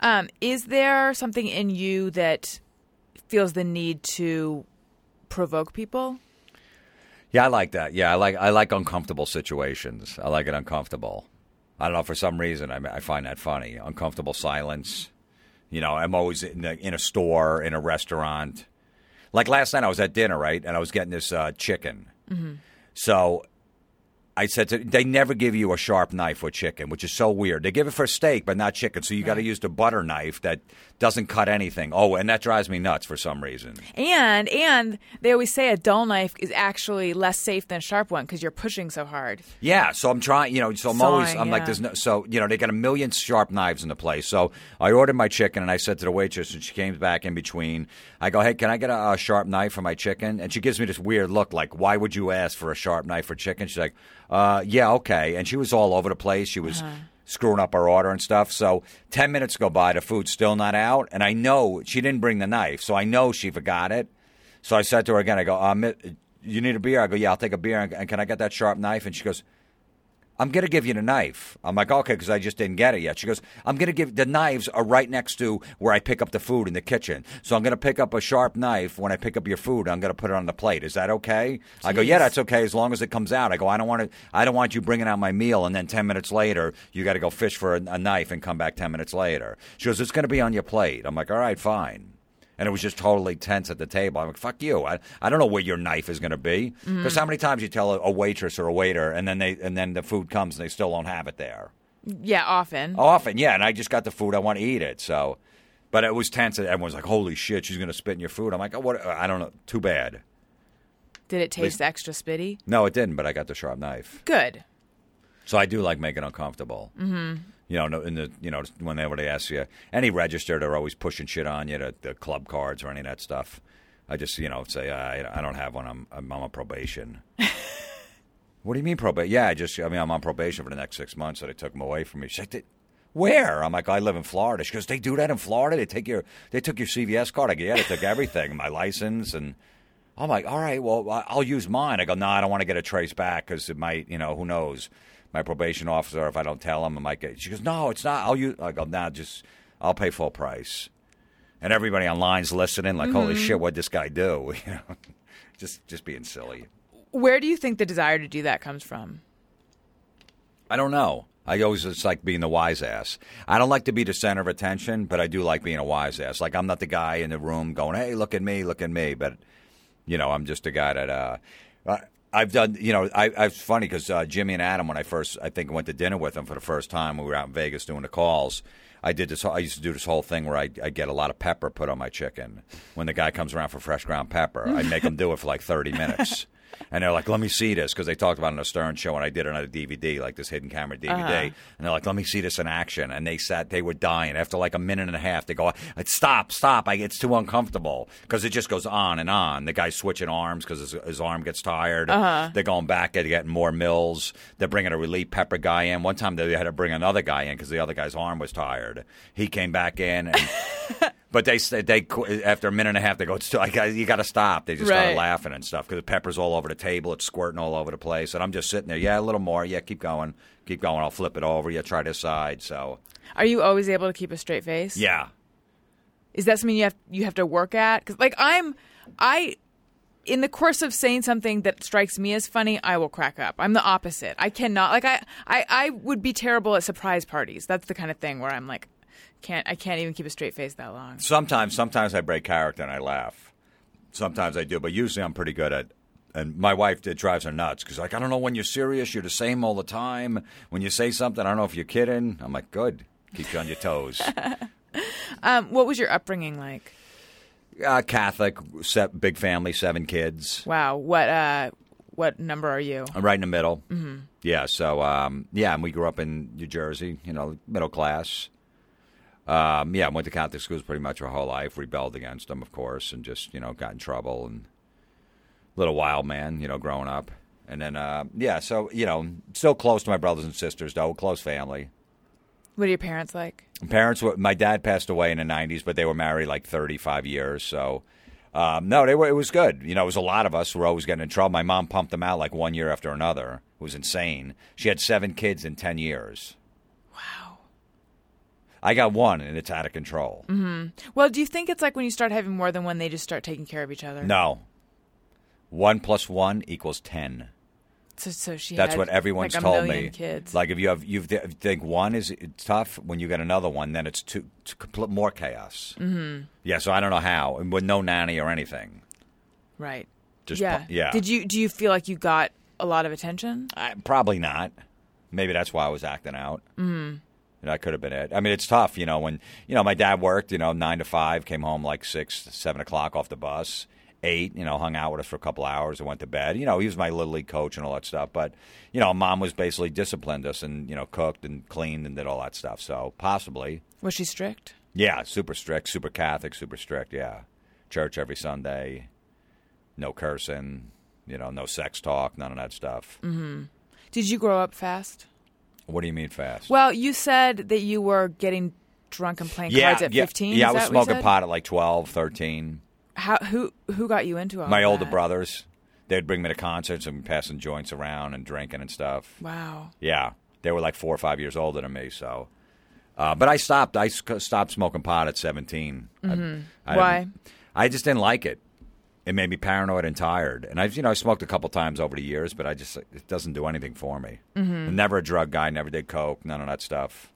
Um, is there something in you that feels the need to provoke people? Yeah, I like that. Yeah, I like I like uncomfortable situations. I like it uncomfortable. I don't know for some reason I, I find that funny. Uncomfortable silence. You know, I'm always in a, in a store, in a restaurant. Like last night, I was at dinner, right, and I was getting this uh, chicken. So I said to, they never give you a sharp knife for chicken, which is so weird. They give it for steak, but not chicken. So you got to use the butter knife that doesn't cut anything. Oh, and that drives me nuts for some reason. And and they always say a dull knife is actually less safe than a sharp one because you're pushing so hard. Yeah, so I'm trying, you know, so I'm always, I'm like, there's no, so, you know, they got a million sharp knives in the place. So I ordered my chicken and I said to the waitress, and she came back in between, I go, hey, can I get a, a sharp knife for my chicken? And she gives me this weird look, like, why would you ask for a sharp knife for chicken? She's like, uh, yeah, okay. And she was all over the place. She was screwing up our order and stuff. So 10 minutes go by, the food's still not out. And I know she didn't bring the knife. So I know she forgot it. So I said to her again, I go, um, you need a beer? I go, yeah, I'll take a beer. And can I get that sharp knife? And she goes, I'm going to give you the knife. I'm like, okay, because I just didn't get it yet. She goes, I'm going to give the knives are right next to where I pick up the food in the kitchen. So I'm going to pick up a sharp knife when I pick up your food. I'm going to put it on the plate. Is that okay? I go, yeah, that's okay as long as it comes out. I go, I don't want to. I don't want you bringing out my meal and then ten minutes later you got to go fish for a, a knife and come back ten minutes later. She goes, it's going to be on your plate. I'm like, all right, fine. And it was just totally tense at the table. I'm like, fuck you. I, I don't know where your knife is going to be. Because how many times you tell a, a waitress or a waiter and then they and then the food comes and they still don't have it there? Yeah, often. Often, yeah. And I just got the food. I want to eat it. So, but it was tense. Everyone's like, holy shit, she's going to spit in your food. I'm like, oh, what? I don't know. Too bad. Did it taste extra spitty? No, it didn't, but I got the sharp knife. Good. So I do like making uncomfortable. Mm-hmm. You know, no- in the you know whenever they ask you any register, they're always pushing shit on you, the, the club cards or any of that stuff. I just you know say ah, I, I don't have one. I'm I'm on probation. what do you mean probation? Yeah, I just I mean I'm on probation for the next six months. So they took them away from me. She's like, where? I'm like, I live in Florida. She goes, they do that in Florida. They take your they took your CVS card. I go, yeah, they took everything, my license and. I'm like, all right, well, I'll use mine. I go, no, I don't want to get it traced back because it might, you know, who knows? My probation officer, if I don't tell him, I might get. She goes, no, it's not. I'll use. I go, nah, just I'll pay full price. And everybody online's listening, like, holy shit, what'd this guy do? You know, just just being silly. Where do you think the desire to do that comes from? I don't know. I always just like being the wise ass. I don't like to be the center of attention, but I do like being a wise ass. Like I'm not the guy in the room going, "Hey, look at me, look at me," but you know, I'm just a guy that uh, I've done. You know, I, I it's funny because uh, Jimmy and Adam, when I first, I think, went to dinner with them for the first time, we were out in Vegas doing the calls. I did this. I used to do this whole thing where I, I get a lot of pepper put on my chicken. When the guy comes around for fresh ground pepper, I make him do it for like 30 minutes. And they're like, "Let me see this," because they talked about it on a Stern show, and I did it on a DVD, like this hidden camera DVD. Uh-huh. And they're like, "Let me see this in action." And they sat, they were dying. After like a minute and a half, they go, "Stop, stop! I, it's too uncomfortable because it just goes on and on." The guy's switching arms because his, his arm gets tired. Uh-huh. They're going back, they're getting more mills. They're bringing a relief pepper guy in. One time they had to bring another guy in because the other guy's arm was tired. He came back in and. But they said they after a minute and a half they go, it's too, I you got to stop. They just started laughing and stuff because the pepper's all over the table, it's squirting all over the place, and I'm just sitting there. Yeah, a little more. Yeah, keep going, keep going. I'll flip it over. Yeah, try this side. So Are you always able to keep a straight face? yeah, Is that something you have you have to work at? Because like I'm, I, in the course of saying something that strikes me as funny, I will crack up. I'm the opposite. I cannot like I I I would be terrible at surprise parties. That's the kind of thing where I'm like, can't I can't even keep a straight face that long. sometimes sometimes I break character and I laugh. Sometimes I do, but usually I'm pretty good at. And my wife it drives her nuts because like I don't know when you're serious, you're the same all the time. When you say something, I don't know if you're kidding. I'm like, good, keep you on your toes. Um, what was your upbringing like? uh, Catholic, se- big family, seven kids. Wow, what uh, what number are you? I'm right in the middle. Mm-hmm. Yeah, so um, yeah, and we grew up in New Jersey, you know, middle class. Um, yeah, went to Catholic schools pretty much my whole life. Rebelled against them, of course, and just you know got in trouble and little wild man, you know, growing up. And then uh, yeah, so you know, still close to my brothers and sisters, though, close family. What are your parents like? Parents, were, my dad passed away in the '90s, but they were married like 35 years, so. Um, no, they were. It was good. You know, it was a lot of us who were always getting in trouble. My mom pumped them out like one year after another. It was insane. She had seven kids in ten years. I got one, and it's out of control. Well, do you think it's like when you start having more than one, they just start taking care of each other? No, one plus one equals ten. So, so she. That's what everyone's like a told me. Kids. Like if you have, you think one is tough. When you get another one, then it's two, more chaos. Mm-hmm. Yeah, so I don't know how, and with no nanny or anything. right. Just yeah. pu- yeah. Did you do you feel like you got a lot of attention? I, probably not. Maybe that's why I was acting out. Mm. That could have been it. I mean, it's tough, you know. When you know, my dad worked, you know, nine to five, came home like six, seven o'clock off the bus. Eight, you know, hung out with us for a couple hours and went to bed. You know, he was my little league coach and all that stuff. But you know, mom was basically disciplined us and you know cooked and cleaned and did all that stuff. So possibly, Was she strict? yeah, super strict, super Catholic, super strict. Yeah, church every Sunday, no cursing, you know, no sex talk, none of that stuff. Mm-hmm. Did you grow up fast? What do you mean fast? Well, you said that you were getting drunk and playing cards at yeah, 15. Yeah, I was that what you smoking pot at like 12, 13. How who who got you into all My older that? brothers, they'd bring me to concerts and passing joints around and drinking and stuff. Wow. Yeah, they were like four or five years older than me. So, uh, but I stopped. I stopped smoking pot at 17. I- I Mm-hmm. Why? I just didn't like it. It made me paranoid and tired. And I've you know I smoked a couple times over the years, but I just it doesn't do anything for me. Mm-hmm. Never a drug guy. Never did coke. None of that stuff.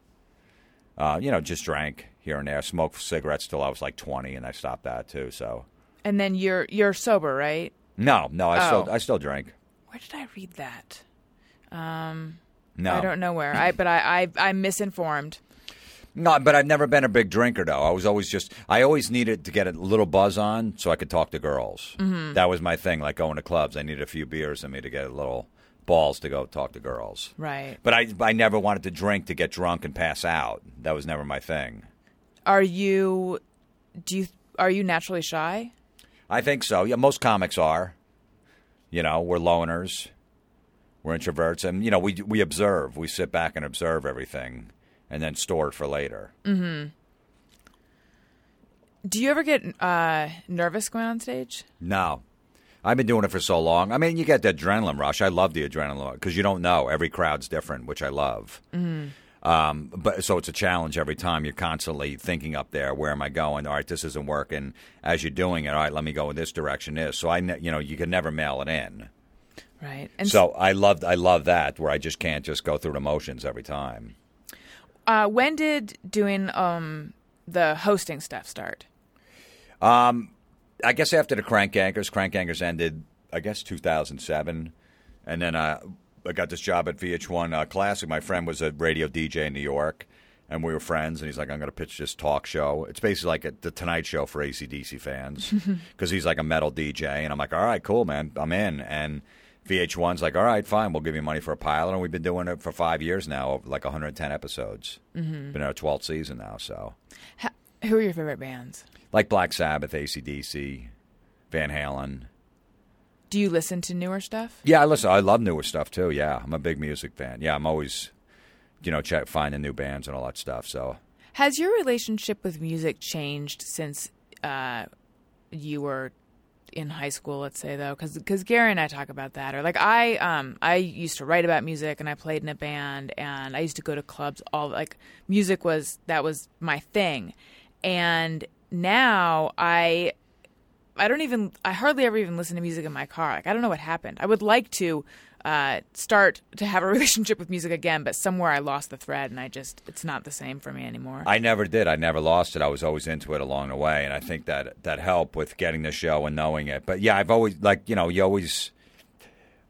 Uh, you know, just drank here and there. Smoked cigarettes till I was like 20, and I stopped that too. So And then you're you're sober, right? no, no, I Oh. still I still drink. Where did I read that? No, I don't know where. I but I, I I'm misinformed. No, but I've never been a big drinker though. I was always just I always needed to get a little buzz on so I could talk to girls. Mm-hmm. That was my thing. Like going to clubs, I needed a few beers in me to get a little balls to go talk to girls. Right. But I I never wanted to drink to get drunk and pass out. That was never my thing. Are you do you are you naturally shy? I think so. Yeah, most comics are. You know, we're loners. We're introverts, and you know, we we observe. We sit back and observe everything, and then store it for later. Mm-hmm. Do you ever get uh, nervous going on stage? No. I've been doing it for so long. I mean, you get the adrenaline rush. I love the adrenaline because you don't know. Every crowd's different, which I love. Um, but so it's a challenge every time. You're constantly thinking up there, where am I going? All right, this isn't working. As you're doing it, all right, let me go in this direction. Is so I, ne- you know, you can never mail it in. Right. And so I love, I love that where I just can't just go through the motions every time. Uh, when did doing um, the hosting stuff start? I guess after the Crank Yankers, Crank Yankers ended, I guess, 2007. And then uh, I got this job at VH1 uh, Classic. My friend was a radio DJ in New York. and we were friends. And he's like, "I'm going to pitch this talk show. It's basically like a, the Tonight Show for ACDC fans because he's like a metal DJ." And I'm like, "All right, cool, man, I'm in." And VH1's like, "All right, fine, we'll give you money for a pilot." And we've been doing it for five years now, like 110 episodes. Mm-hmm. Been in our 12th season now, so Ha- who are your favorite bands? like Black Sabbath, ACDC, Van Halen. Do you listen to newer stuff? Yeah, I listen. I love newer stuff too. Yeah, I'm a big music fan. Yeah, I'm always, you know, check finding new bands and all that stuff. So Has your relationship with music changed since uh, you were in high school? Let's say though, because because Gary and I talk about that. Or like I, um, I used to write about music and I played in a band and I used to go to clubs. All like music was that was my thing, and now I. I don't even. I hardly ever even listen to music in my car. Like I don't know what happened. I would like to uh, start to have a relationship with music again, but somewhere I lost the thread, and I just it's not the same for me anymore. I never did. I never lost it. I was always into it along the way, and I think that that helped with getting the show and knowing it. But yeah, I've always like you know you always.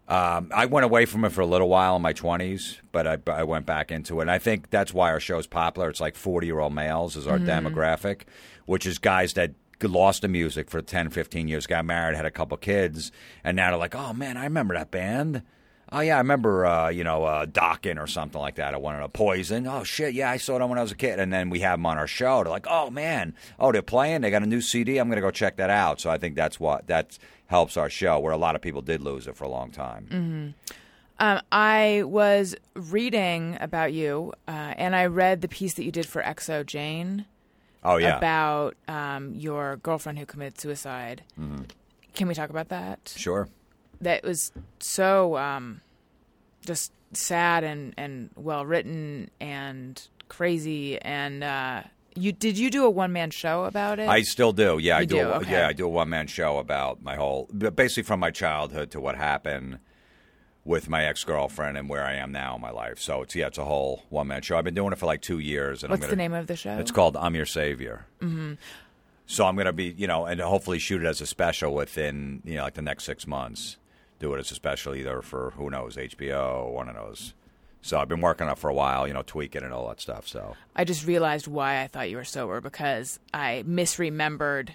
Um, I went away from it for a little while in my twenties, but I, I went back into it. And I think that's why our show's popular. It's like forty year old males is our demographic, which is guys that lost the music for 10, 15 years, got married, had a couple kids, and now they're like, oh man, I remember that band. Oh yeah, I remember uh, you know uh, Dokken or something like that. I wanted a Poison. Oh shit, yeah, I saw them when I was a kid. And then we have them on our show. They're like, oh man, oh they're playing. They got a new CD. I'm gonna go check that out. So I think that's what that helps our show, where a lot of people did lose it for a long time. Um, I was reading about you, uh, and I read the piece that you did for xoJane Oh yeah, about um, your girlfriend who committed suicide. Can we talk about that? sure. That was so um, just sad and, and well written and crazy. And uh, you did you do a one man show about it? I still do. Yeah, I do. do? a- Okay. Yeah, I do a one man show about my whole, basically from my childhood to what happened with my ex girlfriend and where I am now in my life. So it's yeah, it's a whole one man show. I've been doing it for like two years. And What's I'm the gonna, name of the show? It's called I'm Your Savior. Mm-hmm. So I'm gonna be, you know, and hopefully shoot it as a special within, you know, like the next six months. Do it as a special either for who knows HBO or one of those. So I've been working on it for a while, you know, tweaking and all that stuff. So I just realized why I thought you were sober because I misremembered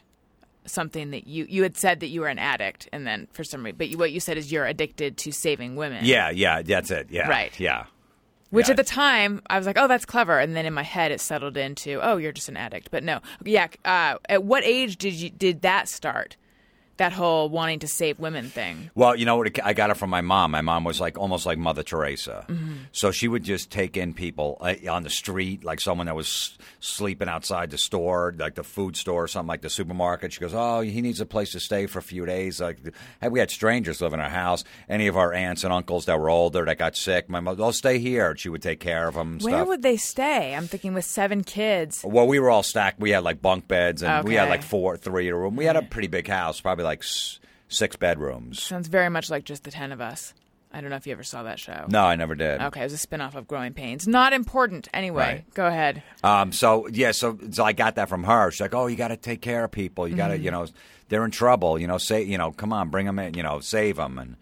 something that you you had said that you were an addict, and then for some reason, but you, what you said is you're addicted to saving women. yeah, yeah, that's it. Yeah, Right. Yeah. Which Yeah. at the time I was like, oh, that's clever, and then in my head it settled into, oh, you're just an addict. But no, yeah. Uh, at what age did you did that start? That whole wanting to save women thing. Well, you know what? I got it from my mom. My mom was like almost like Mother Teresa. So she would just take in people uh, on the street, like someone that was sleeping outside the store, like the food store or something, like the supermarket. She goes, "Oh, he needs a place to stay for a few days." Like hey, we had strangers live in our house. Any of our aunts and uncles that were older that got sick, my mother, "Oh, stay here." And she would take care of them. Where stuff. would they stay? I'm thinking with seven kids. Well, we were all stacked. We had like bunk beds, and we had like four, three in a room. We had a pretty big house, probably like s- six bedrooms. Sounds very much like just the ten of us. I don't know if you ever saw that show. No, I never did. Okay, it was a spin-off of Growing Pains. Not important. Anyway, Right. go ahead. Um, so yeah, so, so I got that from her. She's like, "Oh, you got to take care of people. You got to, you know, they're in trouble. You know, say, you know, come on, bring them in. You know, save them." And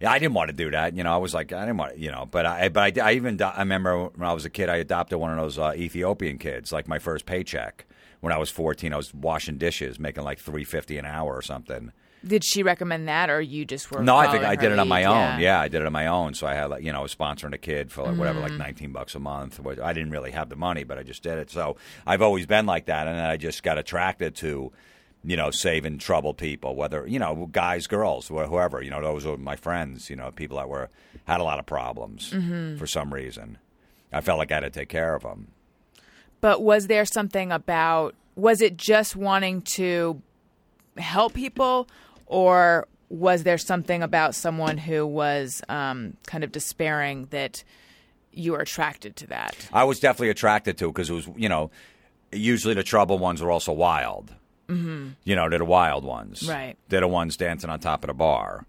yeah, I didn't want to do that. You know, I was like, I didn't want, you know, but I, but I, I even, I remember when I was a kid, I adopted one of those uh, Ethiopian kids, like my first paycheck when I was fourteen. I was washing dishes, making like three fifty an hour or something. Did she recommend that, or you just were? No, I think I did it on lead? my own. Yeah, I did it on my own. So I had, like, you know, I was sponsoring a kid for like, whatever, like mm. nineteen bucks a month. I didn't really have the money, but I just did it. So I've always been like that, and then I just got attracted to, you know, saving troubled people, whether you know, guys, girls, whoever. You know, those were my friends. You know, people that were had a lot of problems mm-hmm. for some reason. I felt like I had to take care of them. But was there something about? Was it just wanting to help people, or was there something about someone who was um, kind of despairing that you were attracted to that? I was definitely attracted to because it was, you know, usually the troubled ones are also wild. Mm-hmm. You know, they're the wild ones. Right. They're the ones dancing on top of the bar.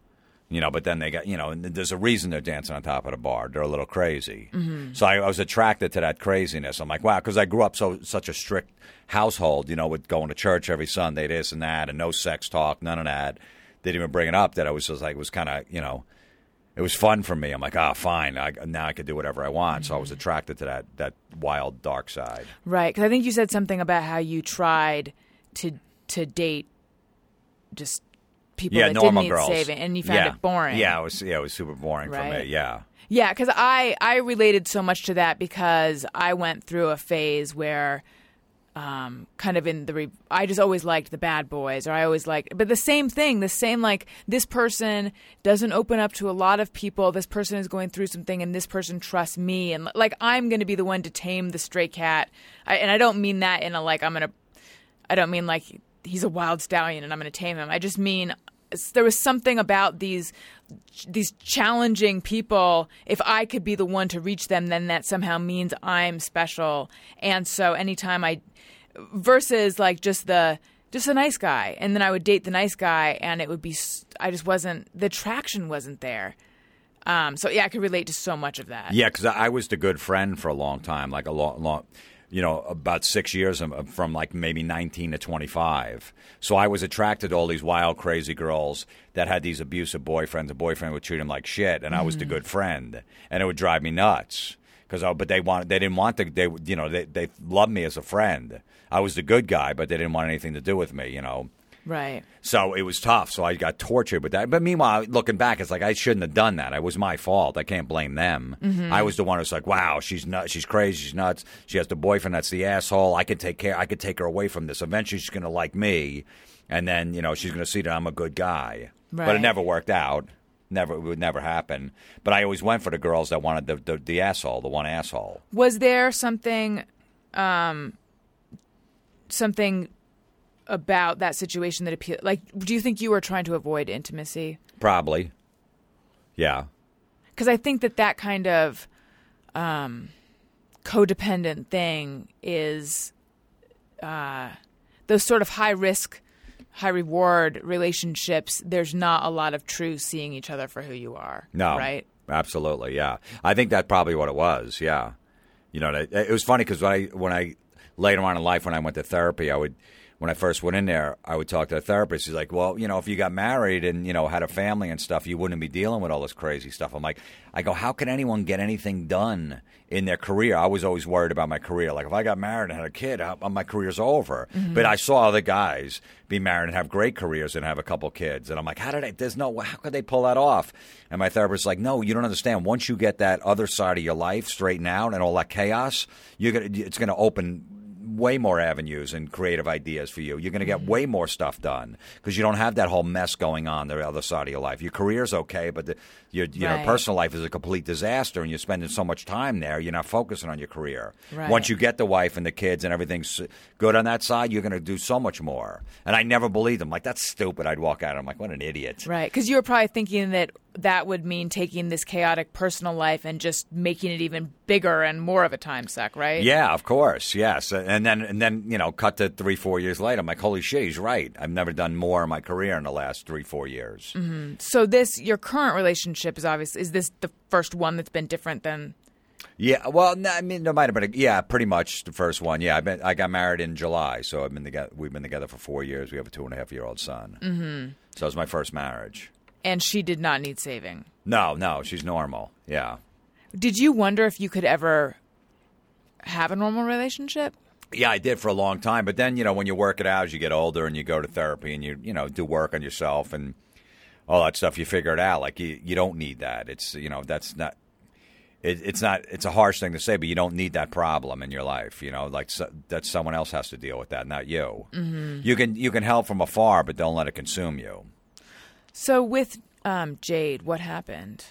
You know, but then they got, you know, and there's a reason they're dancing on top of the bar. They're a little crazy. Mm-hmm. So I, I was attracted to that craziness. I'm like, wow, because I grew up so such a strict household, you know, with going to church every Sunday, this and that, and no sex talk, none of that. They Didn't even bring it up. That I was just like, it was kind of, you know, it was fun for me. I'm like, ah, fine. I, now I could do whatever I want. So I Mm-hmm. was attracted to that that wild dark side. Right, because I think you said something about how you tried to to date just people yeah, that normal didn't need girls. saving, and you found yeah. it boring. Yeah, it was. Yeah, it was super boring for me. Yeah. Yeah, because I I related so much to that because I went through a phase where, um, kind of in the re- I just always liked the bad boys, or I always liked, but the same thing, the same like this person doesn't open up to a lot of people. This person is going through something, and this person trusts me, and like I'm going to be the one to tame the stray cat, I, and I don't mean that in a like I'm gonna, I don't mean like he's a wild stallion and I'm going to tame him. I just mean there was something about these these challenging people. If i could be the one to reach them then that somehow means i'm special. And so anytime i versus like just the just a nice guy and then i would date the nice guy and it would be i just wasn't the attraction wasn't there. Um so yeah i could relate to so much of that. Yeah, because I was the good friend for a long time, like a long, long, you know, about six years from like maybe 19 to 25. So I was attracted to all these wild, crazy girls that had these abusive boyfriends. The boyfriend would treat them like shit, and I was the mm-hmm. good friend, and it would drive me nuts. Because, but they wanted, they didn't want to, they, you know, they, they loved me as a friend. I was the good guy, but they didn't want anything to do with me, you know. Right So it was tough. So I got tortured with that. But meanwhile, looking back, it's like I shouldn't have done that. It was my fault. I can't blame them. I was the one who's like, "Wow, she's nuts. She's crazy. She's nuts. She has the boyfriend that's the asshole. I could take care. I could take her away from this. Eventually, she's going to like me, and then you know she's going to see that I'm a good guy. But it never worked out. Never, it would never happen. But I always went for the girls that wanted the the, the asshole, the one asshole. was there something um something about that situation that appealed like do you think you were trying to avoid intimacy Probably. Yeah. because i think that that kind of um codependent thing is uh those sort of high risk high reward relationships there's not a lot of true seeing each other for who you are No, right Absolutely, yeah. I think that's probably what it was. Yeah, you know, it, it was funny because when I when I later on in life when I went to therapy, I would when I first went in there, I would talk to a therapist. He's like, "Well, you know, if you got married and you know had a family and stuff, you wouldn't be dealing with all this crazy stuff." I'm like, I go, "How can anyone get anything done in their career?" I was always worried about my career. Like if I got married and had a kid, how, my career's over. Mm-hmm. But I saw other guys be married and have great careers and have a couple kids, and I'm like, "How did I? There's no. How could they pull that off?" And my therapist's like, "No, you don't understand. Once you get that other side of your life straightened out and all that chaos, you're gonna. It's gonna open." Way more avenues and creative ideas for you. You're going to get way more stuff done because you don't have that whole mess going on the other side of your life. Your career's okay, but the, your you know personal life is a complete disaster, and you're spending so much time there. You're not focusing on your career. Right. Once you get the wife and the kids and everything's good on that side, you're going to do so much more. And I never believed them. Like that's stupid. I'd walk out. I'm like, what an idiot. Right, because you were probably thinking that that would mean taking this chaotic personal life and just making it even bigger and more of a time suck, right? Yeah, of course, yes. And then and then you know, cut to three four years later, I'm like, holy shit, he's right. I've never done more in my career in the last three four years. So this, your current relationship is obvious. Is this the first one that's been different than? Yeah, well, no, I mean, have been, a, yeah, pretty much the first one. Yeah, I been, I got married in July, so I've been together. We've been together for four years. We have a two and a half year old son. Mm-hmm. So it was my first marriage. And she did not need saving. No, no, she's normal. Yeah, Did you wonder if you could ever have a normal relationship? yeah, I did for a long time. But then, you know, when you work it out as you get older and you go to therapy and you, you know, do work on yourself and all that stuff, you figure it out. Like you, you don't need that. It's, you know, that's not. It, it's not. It's a harsh thing to say, but you don't need that problem in your life. You know, like so, that someone else has to deal with that, not you. Mm-hmm. You can you can help from afar, but don't let it consume you. So with um, Jade, what happened?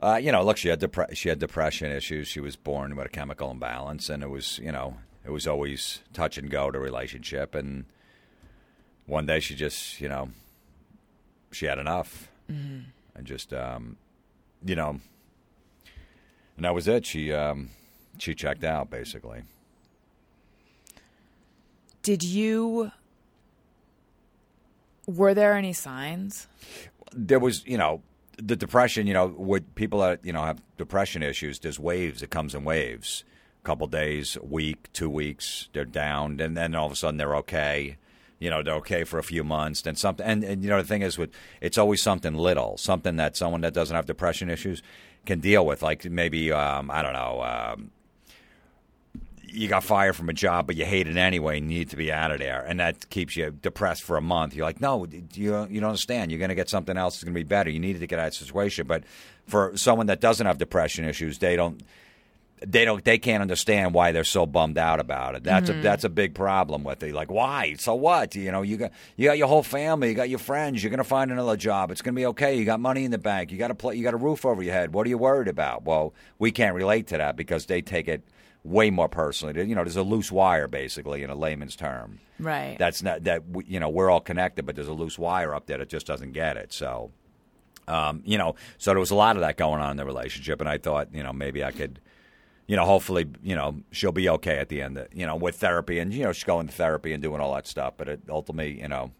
Uh, you know, look, she had depre- she had depression issues. She was born with a chemical imbalance, and it was you know it was always touch and go to relationship. And one day she just you know she had enough, and just um, you know, and that was it. She um, she checked out basically. Did you? Were there any signs? there was, you know, the depression. You know, with people that you know have depression issues, there's waves. It comes in waves. A couple days, a week, two weeks, they're down, and then all of a sudden they're okay. you know, they're okay for a few months. Then something, and, and you know, the thing is, with it's always something little, something that someone that doesn't have depression issues can deal with. Like maybe um, I don't know. Um, you got fired from a job, but you hate it anyway, and you need to be out of there, and that keeps you depressed for a month. You're like, no, you don't, you don't understand. You're going to get something else that's going to be better. You needed to get out of that situation. But for someone that doesn't have depression issues, they don't. They don't. They can't understand why they're so bummed out about it. That's a mm-hmm. that's a big problem with it. Like, why? So what? You know, you got you got your whole family. You got your friends. You're gonna find another job. It's gonna be okay. You got money in the bank. You got a pl- You got a roof over your head. What are you worried about? Well, we can't relate to that because they take it way more personally. You know, there's a loose wire basically in a layman's term. Right. That's not that we, you know we're all connected, but there's a loose wire up there that just doesn't get it. So, um, you know, so there was a lot of that going on in the relationship, and I thought, you know, maybe I could, you know, hopefully, you know, she'll be okay at the end, of, you know, with therapy, and you know, she's going to therapy and doing all that stuff. But it, ultimately, you know,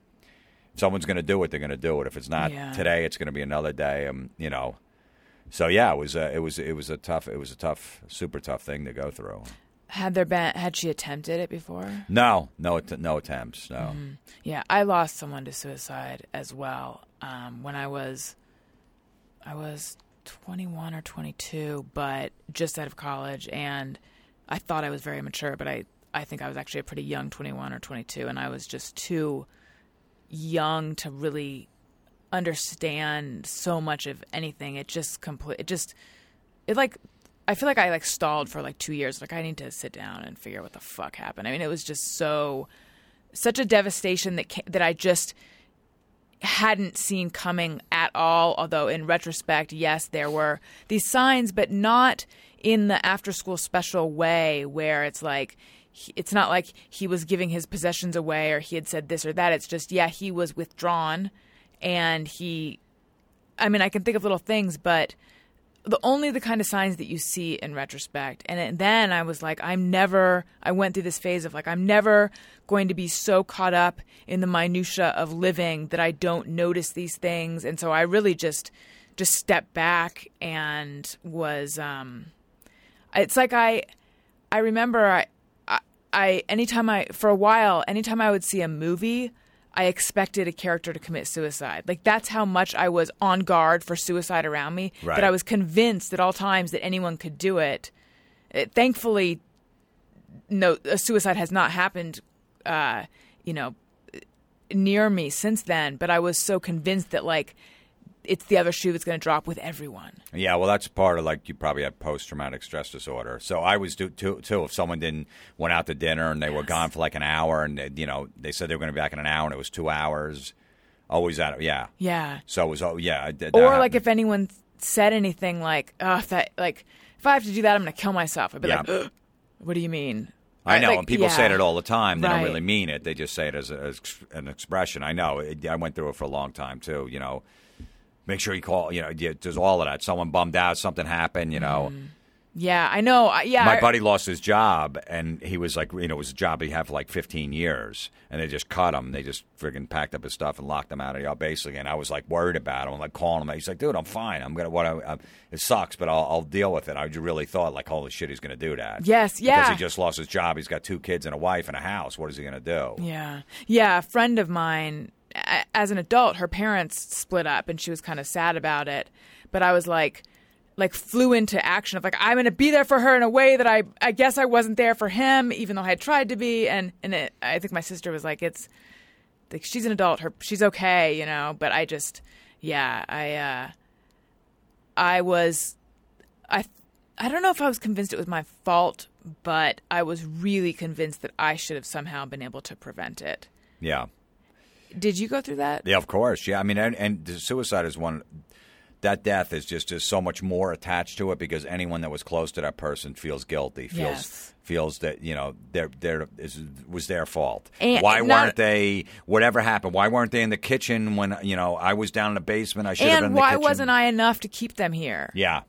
someone's going to do it, they're going to do it. If it's not Yeah. today, it's going to be another day. Um, you know. So yeah, it was a, it was it was a tough it was a tough super tough thing to go through. had there been had she attempted it before? No, no, no attempts. No. Yeah, I lost someone to suicide as well um, when I was I was 21 or 22, but just out of college, and I thought I was very mature, but I I think I was actually a pretty young 21 or 22, and I was just too young to really understand so much of anything. It just complete. It just it like I feel like I like stalled for like two years. Like I need to sit down and figure out what the fuck happened. I mean, it was just so such a devastation that that I just hadn't seen coming at all. Although in retrospect, yes, there were these signs, but not in the after school special way where it's like it's not like he was giving his possessions away or he had said this or that. It's just yeah, he was withdrawn and he I mean, I can think of little things, but the only the kind of signs that you see in retrospect. And then I was like, I'm never. I went through this phase of like, I'm never going to be so caught up in the minutia of living that I don't notice these things. And so I really just just stepped back and was. um It's like I, I remember I, I, I anytime I for a while, anytime I would see a movie. I expected a character to commit suicide. Like that's how much I was on guard for suicide around me. Right. That I was convinced at all times that anyone could do it. It- thankfully, no, a suicide has not happened. Uh, you know, near me since then. But I was so convinced that like it's the other shoe that's going to drop with everyone. Yeah, well, that's part of like you probably have post traumatic stress disorder. So I was do, too, too. If someone didn't went out to dinner and they were gone for like an hour, and they, you know they said they were going to be back in an hour, and it was two hours. Always out. Yeah. Yeah. So it was. Oh, yeah. That or like if anyone said anything like, "Oh, if that like if I have to do that, I'm going to kill myself." I'd be Yeah. like, "Ugh, "What do you mean?" I know, Like, and people say it all the time. They don't really mean it. They just say it as, a, as an expression. I know. It, I went through it for a long time too. You know, make sure you call. You know, there's all of that. Someone bummed out. Something happened. You know, mm. Yeah, I know. Yeah, my buddy lost his job, and he was like, you know, it was a job he had for like 15 years, and they just cut him. They just friggin' packed up his stuff and locked him out of the basically. And I was like worried about him. I'm like calling him. He's like, dude, I'm fine. I'm gonna what? I, I, it sucks, but I'll, I'll deal with it. I really thought like, holy shit, he's gonna do that. Yes, yeah. Because he just lost his job. He's got two kids and a wife and a house. What is he gonna do? Yeah. Yeah. A friend of mine, as an adult, her parents split up and she was kind of sad about it. But I was like, like flew into action of like, I'm going to be there for her in a way that I, I guess I wasn't there for him, even though I had tried to be. And, and it, I think my sister was like, it's like, she's an adult. Her, she's okay, you know, but I just, yeah, I, uh, I was, I, I don't know if I was convinced it was my fault, but I was really convinced that I should have somehow been able to prevent it. Yeah. Did you go through that? Yeah, of course. Yeah, I mean, and, and the suicide is one. That death is just just so much more attached to it because anyone that was close to that person feels guilty, feels Yes. feels that you know their their is was their fault. And why not- weren't they? Whatever happened? Why weren't they in the kitchen when you know I was down in the basement? I should have been. And why wasn't I enough to keep them here? Yeah,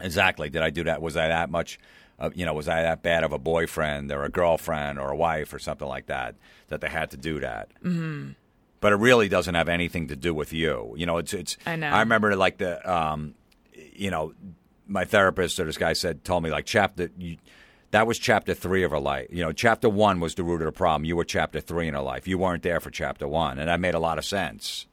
exactly. Did I do that? Was I that much? Uh, you know, was I that bad of a boyfriend or a girlfriend or a wife or something like that that they had to do that? Mm-hmm. But it really doesn't have anything to do with you. You know, it's it's. I know. I remember like the, um, you know, my therapist or this guy said told me like, chap, that you. That was chapter three of her life. You know, chapter one was the root of the problem. You were chapter three in her life. You weren't there for chapter one, and that made a lot of sense.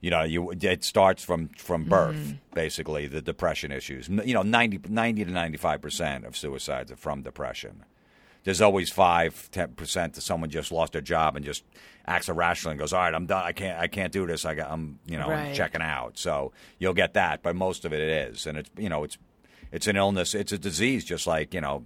You know, you it starts from from hmm. birth, basically the depression issues. You know, 90, 90 to ninety five percent of suicides are from depression. There's always five, ten percent that someone just lost their job and just acts irrationally and goes, "All right, I'm done. I can't. I can't do this. I got. I'm. You know, I'm checking out." So you'll get that, but most of it it is, and it's you know, it's it's an illness. It's a disease, just like you know,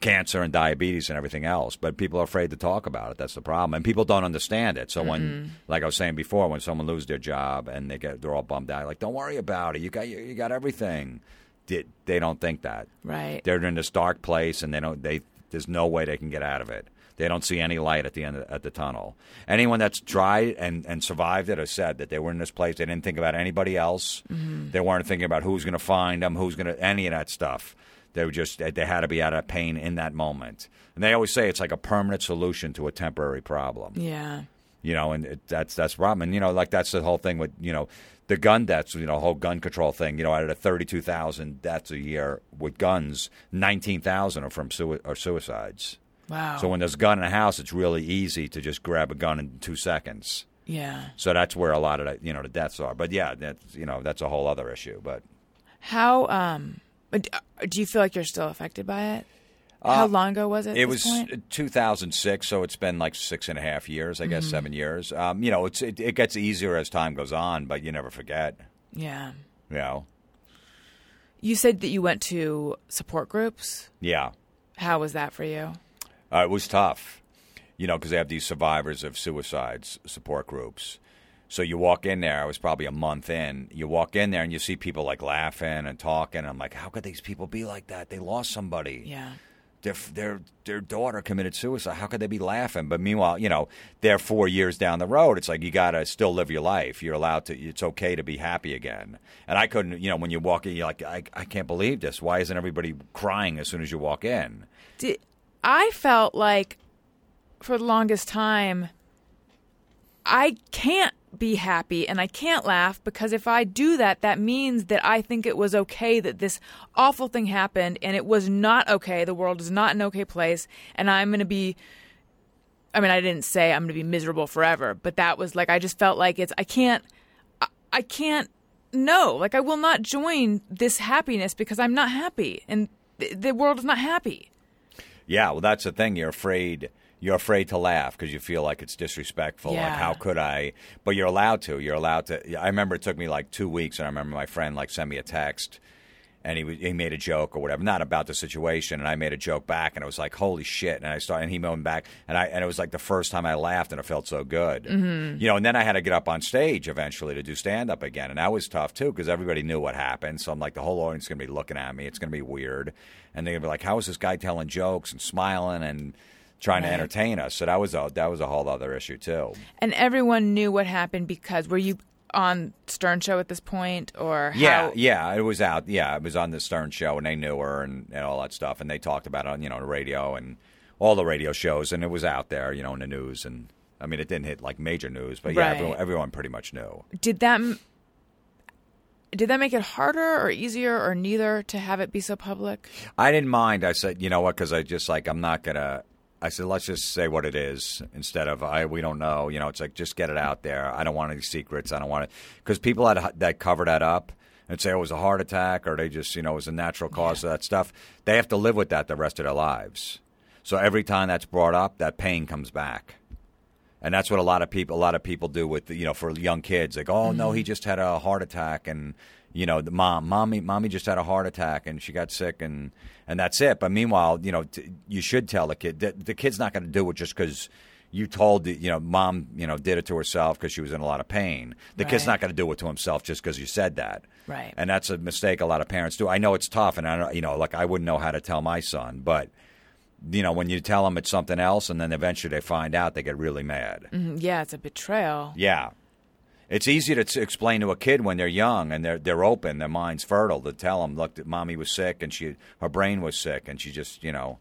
cancer and diabetes and everything else. But people are afraid to talk about it. That's the problem, and people don't understand it. So when, mm-hmm. like I was saying before, when someone loses their job and they get they're all bummed out, like, "Don't worry about it. You got you, you got everything." They, they don't think that Right. they're in this dark place and they don't they there's no way they can get out of it they don't see any light at the end of, at the tunnel anyone that's tried and, and survived it has said that they were in this place they didn't think about anybody else mm-hmm. they weren't thinking about who's going to find them who's going to any of that stuff they were just they, had to be out of pain in that moment and they always say it's like a permanent solution to a temporary problem Yeah. you know, and it, that's that's problem. And you know, like that's the whole thing with you know the gun deaths, you know, whole gun control thing. You know, out of the thirty-two thousand deaths a year with guns, nineteen thousand are from sui- are suicides. Wow. So when there's a gun in a house, it's really easy to just grab a gun in two seconds. yeah. So that's where a lot of the, you know the deaths are. But yeah, that's you know that's a whole other issue. But How um d- do you feel like you're still affected by it? How long ago was it? Uh, it was point? 2006, so it's been like six and a half years, I guess, seven years. Um, you know, it's it, it gets easier as time goes on, but you never forget. Yeah. You know, You said that you went to support groups. yeah. How was that for you? Uh, it was tough, you know, because they have these survivors of suicides support groups. So you walk in there. I was probably a month in. You walk in there and you see people like laughing and talking. I'm like, how could these people be like that? They lost somebody. Yeah. Their their their daughter committed suicide. How could they be laughing? But meanwhile, you know, they're four years down the road. It's like you got to still live your life. You're allowed to. It's okay to be happy again. And I couldn't. You know, when you walk in, you're like, I I can't believe this. Why isn't everybody crying as soon as you walk in? Did, I felt like for the longest time I can't be happy and I can't laugh because if I do that that means that I think it was okay that this awful thing happened and it was not okay. The world is not an okay place and I'm going to be I mean I didn't say I'm going to be miserable forever, but that was like I just felt like it's I can't I, I can't no, like I will not join this happiness because I'm not happy and the, the world is not happy. Yeah, well, that's the thing. You're afraid. You're afraid to laugh because you feel like it's disrespectful. Like, Yeah. how could I? But you're allowed to. You're allowed to. I remember it took me like two weeks, and I remember my friend like sent me a text, and he he made a joke or whatever, not about the situation, and I made a joke back, and it was like, holy shit! And I started, and he moaned back, and I and it was like the first time I laughed, and it felt so good, mm-hmm. you know. And then I had to get up on stage eventually to do stand up again, and that was tough too because everybody knew what happened. So I'm like, the whole audience is gonna be looking at me. It's gonna be weird, and they're gonna be like, how is this guy telling jokes and smiling and trying to entertain us? So that was a that was a whole other issue too. And everyone knew what happened because were you on Stern Show at this point or Yeah, how? yeah, it was out. Yeah, it was on the Stern Show, and they knew her and, and all that stuff, and they talked about it on you know the radio and all the radio shows, and it was out there, you know, in the news, and I mean, it didn't hit like major news, but yeah, Right. everyone, everyone pretty much knew. Did that did that make it harder or easier or neither to have it be so public? I didn't mind. I said, you know what? Because I just like I'm not gonna. I said, let's just say what it is instead of I. We don't know. You know, it's like just get it out there. I don't want any secrets. I don't want it because people that that cover that up and say oh, it was a heart attack or they just you know it was a natural cause of that stuff. They have to live with that the rest of their lives. So every time that's brought up, that pain comes back. And that's what a lot of people a lot of people do with you know for young kids. Like, oh no, he mm-hmm. just had a heart attack, and you know, the mom, mommy, mommy just had a heart attack, and she got sick, and and that's it. But meanwhile, you know, t- you should tell the kid. The, the kid's not going to do it just because you told the, you know mom you know did it to herself because she was in a lot of pain. The kid's not going to do it to himself just because you said that. Right. And that's a mistake a lot of parents do. I know it's tough, and I know you know like I wouldn't know how to tell my son, but you know when you tell them it's something else, and then eventually they find out, they get really mad. Mm, Yeah, it's a betrayal. Yeah. It's easy to t- explain to a kid when they're young and they're they're open, their mind's fertile to tell them, look, mommy was sick and she her brain was sick and she just, you know,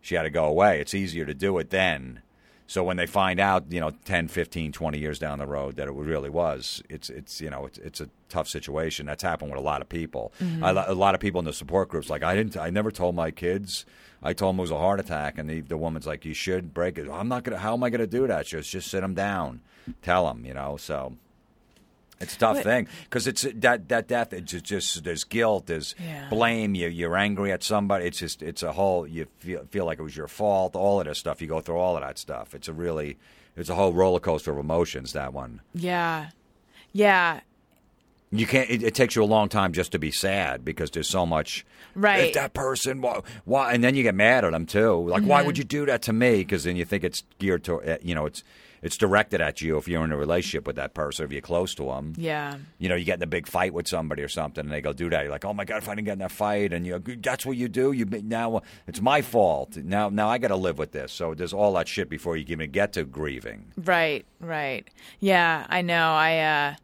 she had to go away. It's easier to do it then So when they find out, you know, 10, 15, 20 years down the road that it really was, it's it's you know, it's, it's a tough situation. That's happened with a lot of people. Mm-hmm. I, a lot of people in the support groups like I didn't I never told my kids. I told them it was a heart attack and the, the woman's like you should break it. I'm not going to how am I going to do that? Just just sit them down. Tell them, you know. So it's a tough But- thing because it's that that death. It's just, just there's guilt, there's Yeah. blame. You you're angry at somebody. It's just it's a whole. You feel feel like it was your fault. All of this stuff. You go through all of that stuff. It's a really it's a whole roller coaster of emotions. That one. Yeah. Yeah. You can't. It, it takes you a long time just to be sad because there's so much. Right. If that person, why, why? And then you get mad at them too. Like, why Mm-hmm. would you do that to me? Because then you think it's geared to, uh, you know, it's it's directed at you if you're in a relationship with that person, if you're close to them. Yeah. You know, you get in a big fight with somebody or something, and they go do that. You're like, oh my god, if I didn't get in that fight, and you, that's what you do. You now it's my fault. Now, now I got to live with this. So there's all that shit before you even get to grieving. Right. Right. Yeah. I know. I uh,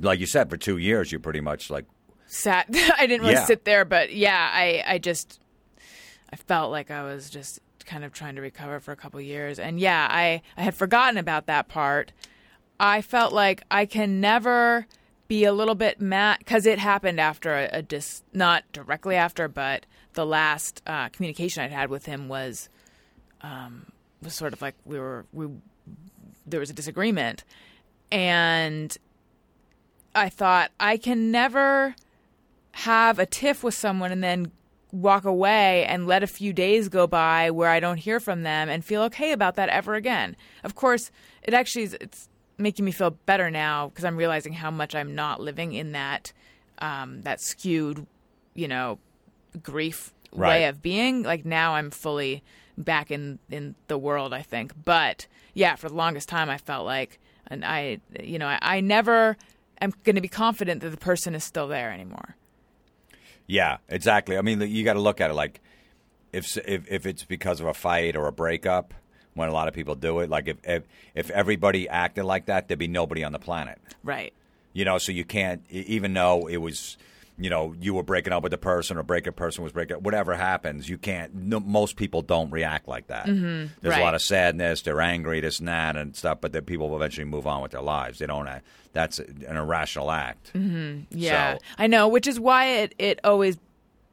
Like you said, for two years, you pretty much like sat. I didn't really Yeah. sit there, but yeah, I I just I felt like I was just kind of trying to recover for a couple years, and yeah, I I had forgotten about that part. I felt like I can never be a little bit mad because it happened after a, a dis not directly after, but the last uh, communication I'd had with him was um, was sort of like we were we there was a disagreement, and I thought I can never have a tiff with someone and then walk away and let a few days go by where I don't hear from them and feel okay about that ever again. Of course, it actually is, it's making me feel better now because I'm realizing how much I'm not living in that um, that skewed, you know, grief Right. way of being. Like now I'm fully back in in the world, I think. But yeah, for the longest time I felt like and I you know, I, I never am going to be confident that the person is still there anymore. Yeah, exactly. I mean, you got to look at it like if if if it's because of a fight or a breakup, when a lot of people do it, like if if, if everybody acted like that, there'd be nobody on the planet. Right. You know, so you can't even though it was. You know, you were breaking up with the person, or breaking a person was breaking. up, Whatever happens, you can't. No, most people don't react like that. Mm-hmm, There's a lot of sadness. They're angry, this and that, and stuff. But then people will eventually move on with their lives. They don't. That's an irrational act. Yeah, So- I know, which is why it it always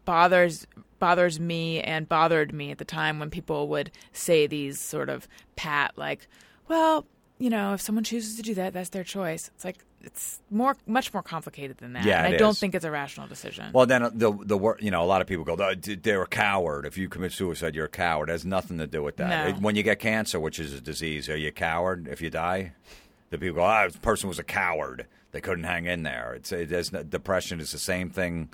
bothers bothers me and bothered me at the time when people would say these sort of pat like, well, you know, if someone chooses to do that, that's their choice. It's like it's more much more complicated than that. Yeah, and I don't is. think it's a rational decision. Well, then uh, the the you know a lot of people go "Oh, they're a coward. If you commit suicide, you're a coward. It has nothing to do with that. No. When you get cancer, which is a disease, are you a coward if you die? The people go, "Ah, this person was a coward. They couldn't hang in there." It's it is, depression is the same thing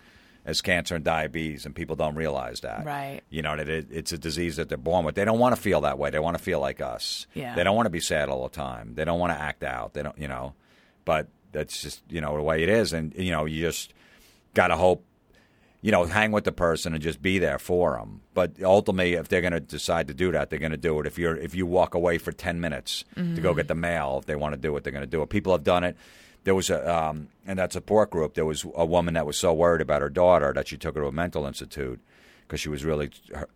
as cancer and diabetes, and people don't realize that. Right. You know that it, it's a disease that they're born with. They don't want to feel that way. They want to feel like us. Yeah. They don't want to be sad all the time. They don't want to act out. They don't. You know, but that's just you know the way it is, and you know you just got to hope you know, hang with the person and just be there for them. But ultimately, if they're going to decide to do that, they're going to do it. If you're if you walk away for ten minutes to go mm-hmm. get the mail, if they want to do it, they're going to do it. People have done it. There was a um, in that support group. There was a woman that was so worried about her daughter that she took her to a mental institute because she was really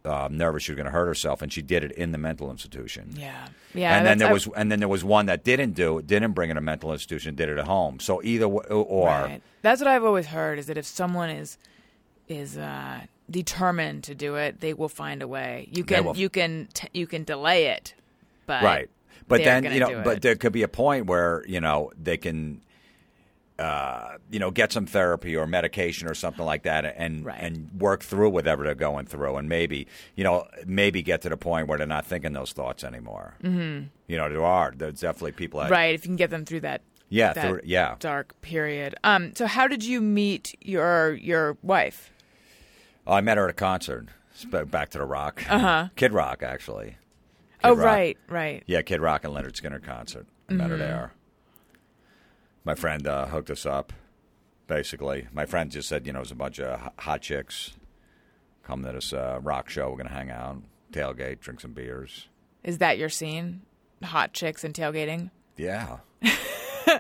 uh, nervous she was going to hurt herself, and she did it in the mental institution. yeah, yeah. and then there I- was and then there was one that didn't do it, didn't bring it to a mental institution, did it at home. So either w- or Right. That's what I've always heard is that if someone is is uh, determined to do it, they will find a way. You can will. you can t- you can delay it, but right but then you know but there could be a point where you know they can uh, you know get some therapy or medication or something like that and Right. and work through whatever they're going through and maybe you know maybe get to the point where they're not thinking those thoughts anymore mm-hmm. you know there are there's definitely people that right if you can get them through that yeah that through, yeah dark period. Um, so how did you meet your your wife? oh, I met her at a concert back to the rock uh-huh. Kid Rock actually Kid oh Rock. right, right. Yeah, Kid Rock and Lynyrd Skynyrd concert. I met her there. My friend uh, hooked us up, basically. My friend just said, you know, there's a bunch of hot- chicks come to this uh, rock show. We're going to hang out, tailgate, drink some beers. Is that your scene? Hot chicks and tailgating. Yeah. I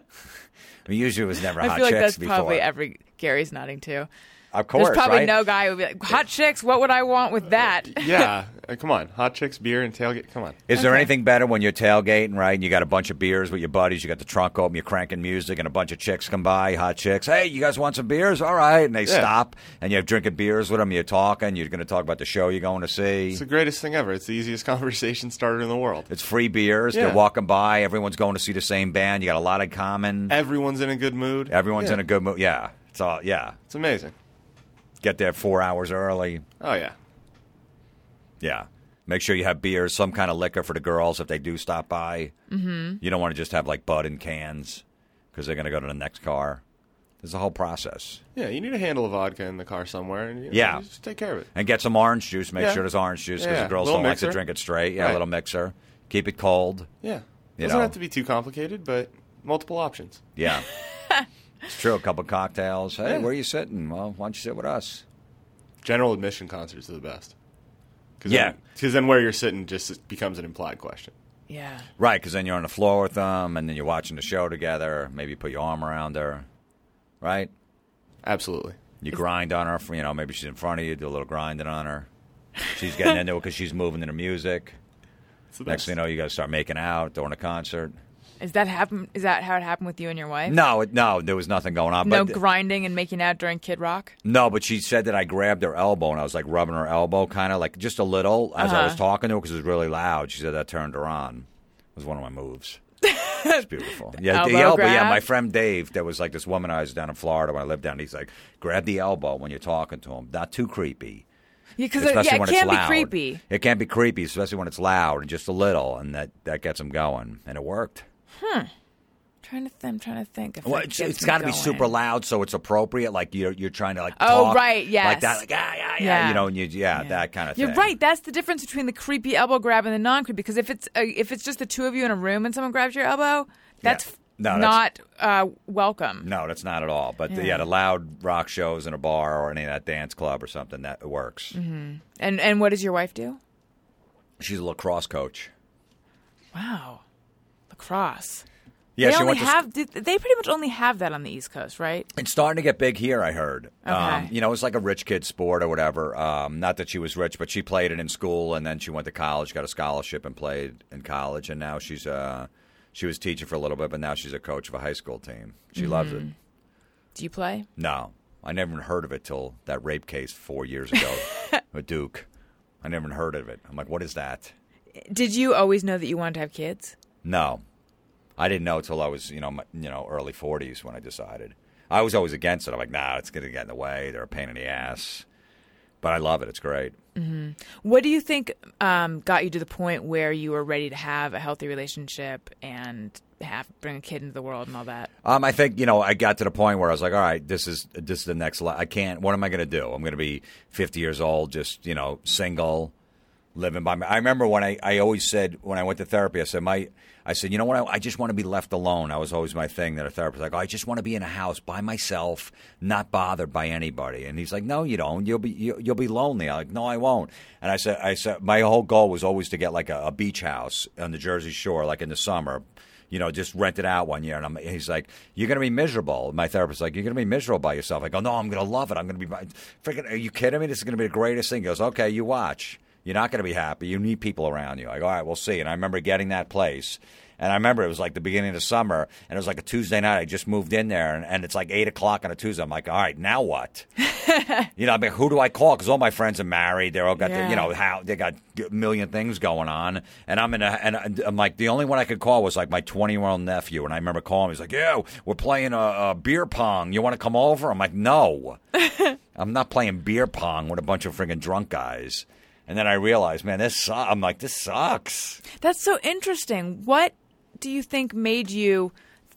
mean, usually it was never I hot feel like chicks that's before. probably every Gary's nodding too. Of course, There's probably right? no guy who would be like, "Hot chicks, what would I want with that?" Yeah, Uh, come on, hot chicks, beer, and tailgate. Come on. Is there anything better when you're tailgating, right? And you got a bunch of beers with your buddies, you got the trunk open, you're cranking music, and a bunch of chicks come by, hot chicks. Hey, you guys want some beers? All right. And they Yeah. stop, and you're drinking beers with them, you're talking, you're going to talk about the show you're going to see. It's the greatest thing ever. It's the easiest conversation starter in the world. It's free beers. Yeah. They're walking by. Everyone's going to see the same band. You got a lot in common. Everyone's in a good mood. Everyone's Yeah. in a good mood. Yeah. It's all, yeah. It's amazing. Get there four hours early. Oh yeah. Yeah. Make sure you have beers, some kind of liquor for the girls if they do stop by. Mm-hmm. You don't want to just have like Bud in cans because they're going to go to the next car. There's a whole process. Yeah, you need a handle of vodka in the car somewhere, and you know, Yeah. just take care of it. And get some orange juice. Make Yeah. sure there's orange juice because Yeah. the girls don't like to drink it straight. Yeah, a little mixer. Keep it cold. Yeah, You doesn't know. have to be too complicated, but multiple options. Yeah. it's true. A couple cocktails. Hey, Yeah. where are you sitting? Well, why don't you sit with us? General admission concerts are the best. Cause Yeah. because then where you're sitting just becomes an implied question. Yeah. Right, because then you're on the floor with them, and then you're watching the show together. Maybe you put your arm around her. Right? Absolutely. You grind on her. For, you know, maybe she's in front of you. Do a little grinding on her. She's getting into it because she's moving to the music. Next thing you know, you got to start making out during a concert. Is that happen? Is that how it happened with you and your wife? No, it, no, there was nothing going on. No but, grinding and making out during Kid Rock. No, but she said that I grabbed her elbow and I was like rubbing her elbow, kind of like just a little as I was Uh-huh. talking to her because it was really loud. She said that turned her on. It was one of my moves. It's beautiful. Yeah, the Elbow elbow. Yeah, my friend Dave. There was like this woman I was down in Florida when I lived down. He's like, grab the elbow when you're talking to him. Not too creepy. Yeah, because especially yeah, when it can it's be loud. creepy. It can be creepy, especially when it's loud and just a little, and that that gets them going, and it worked. Trying to th- I'm trying to think. If Well, that it's, gets it's me got to be super loud so it's appropriate. Like you're you're trying to like Oh, talk right, like that, like yeah, yeah, yeah, Yeah. you know, and you yeah, that kind of thing. You're right. That's the difference between the creepy elbow grab and the non-creepy. Because if it's uh, if it's just the two of you in a room and someone grabs your elbow, that's f- No, not uh, welcome. No, that's not at all. But the, Yeah. yeah, the loud rock shows in a bar or any of that dance club or something that works. Mm-hmm. And and what does your wife do? She's a lacrosse coach. Wow, lacrosse. Yeah, they she only to sc- They pretty much only have that on the East Coast, right? It's starting to get big here, I heard. Um, Okay. you know, it's like a rich kid sport or whatever. Um, not that she was rich, but she played it in school, and then she went to college, got a scholarship, and played in college. And now she's uh, she was teaching for a little bit, but now she's a coach of a high school team. She loves Mm-hmm. it. Do you play? No, I never heard of it till that rape case four years ago with Duke. I never heard of it. I'm like, what is that? Did you always know that you wanted to have kids? No, I didn't know till I was you know my, you know early 40s when I decided. I was always against it. I'm like, nah, it's going to get in the way. They're a pain in the ass. But I love it. It's great. What do you think um, got you to the point where you were ready to have a healthy relationship and have bring a kid into the world and all that? Um, I think you know I got to the point where I was like, all right, this is this is the next. Le- I can't. What am I going to do? I'm going to be 50 years old, just you know, single, living by. I remember when I, I always said when I went to therapy, I said my I said you know what I, I just want to be left alone. That was always my thing. That a therapist like, oh, I just want to be in a house by myself, not bothered by anybody. And he's like, no, you don't. You'll be you, you'll be lonely. I'm like, no, I won't. And I said I said my whole goal was always to get like a, a beach house on the Jersey Shore, like in the summer you know, just rent it out one year. And I'm, he's like, you're going to be miserable. My therapist's like, you're going to be miserable by yourself. I go, no, I'm going to love it. I'm going to be, freaking, are you kidding me? This is going to be the greatest thing. He goes, okay, you watch. You're not going to be happy. You need people around you. I go, all right, we'll see. And I remember getting that place. And I remember it was like the beginning of summer, and it was like a Tuesday night. I just moved in there, and, and it's like 8 o'clock on a Tuesday. I'm like, all right, now what? you know, I mean, who do I call? Because all my friends are married. They're all got, the, Yeah. you know, how they got a million things going on, and I'm in a, and I'm like, the only one I could call was like my 20 year old nephew, and I remember calling him. He's like, "Yeah, we're playing a, a beer pong. You want to come over?" I'm like, "No, I'm not playing beer pong with a bunch of friggin' drunk guys." And then I realized, man, this. Su-. I'm like, this sucks. That's so interesting. What do you think made you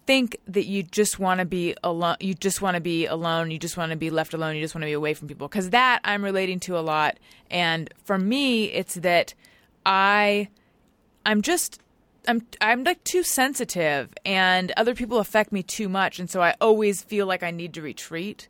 think that you just want to be alone? You just want to be alone. You just want to be left alone. You just want to be away from people. Because that I'm relating to a lot. And for me, it's that I, I'm just. I'm I'm like too sensitive and other people affect me too much and so I always feel like I need to retreat.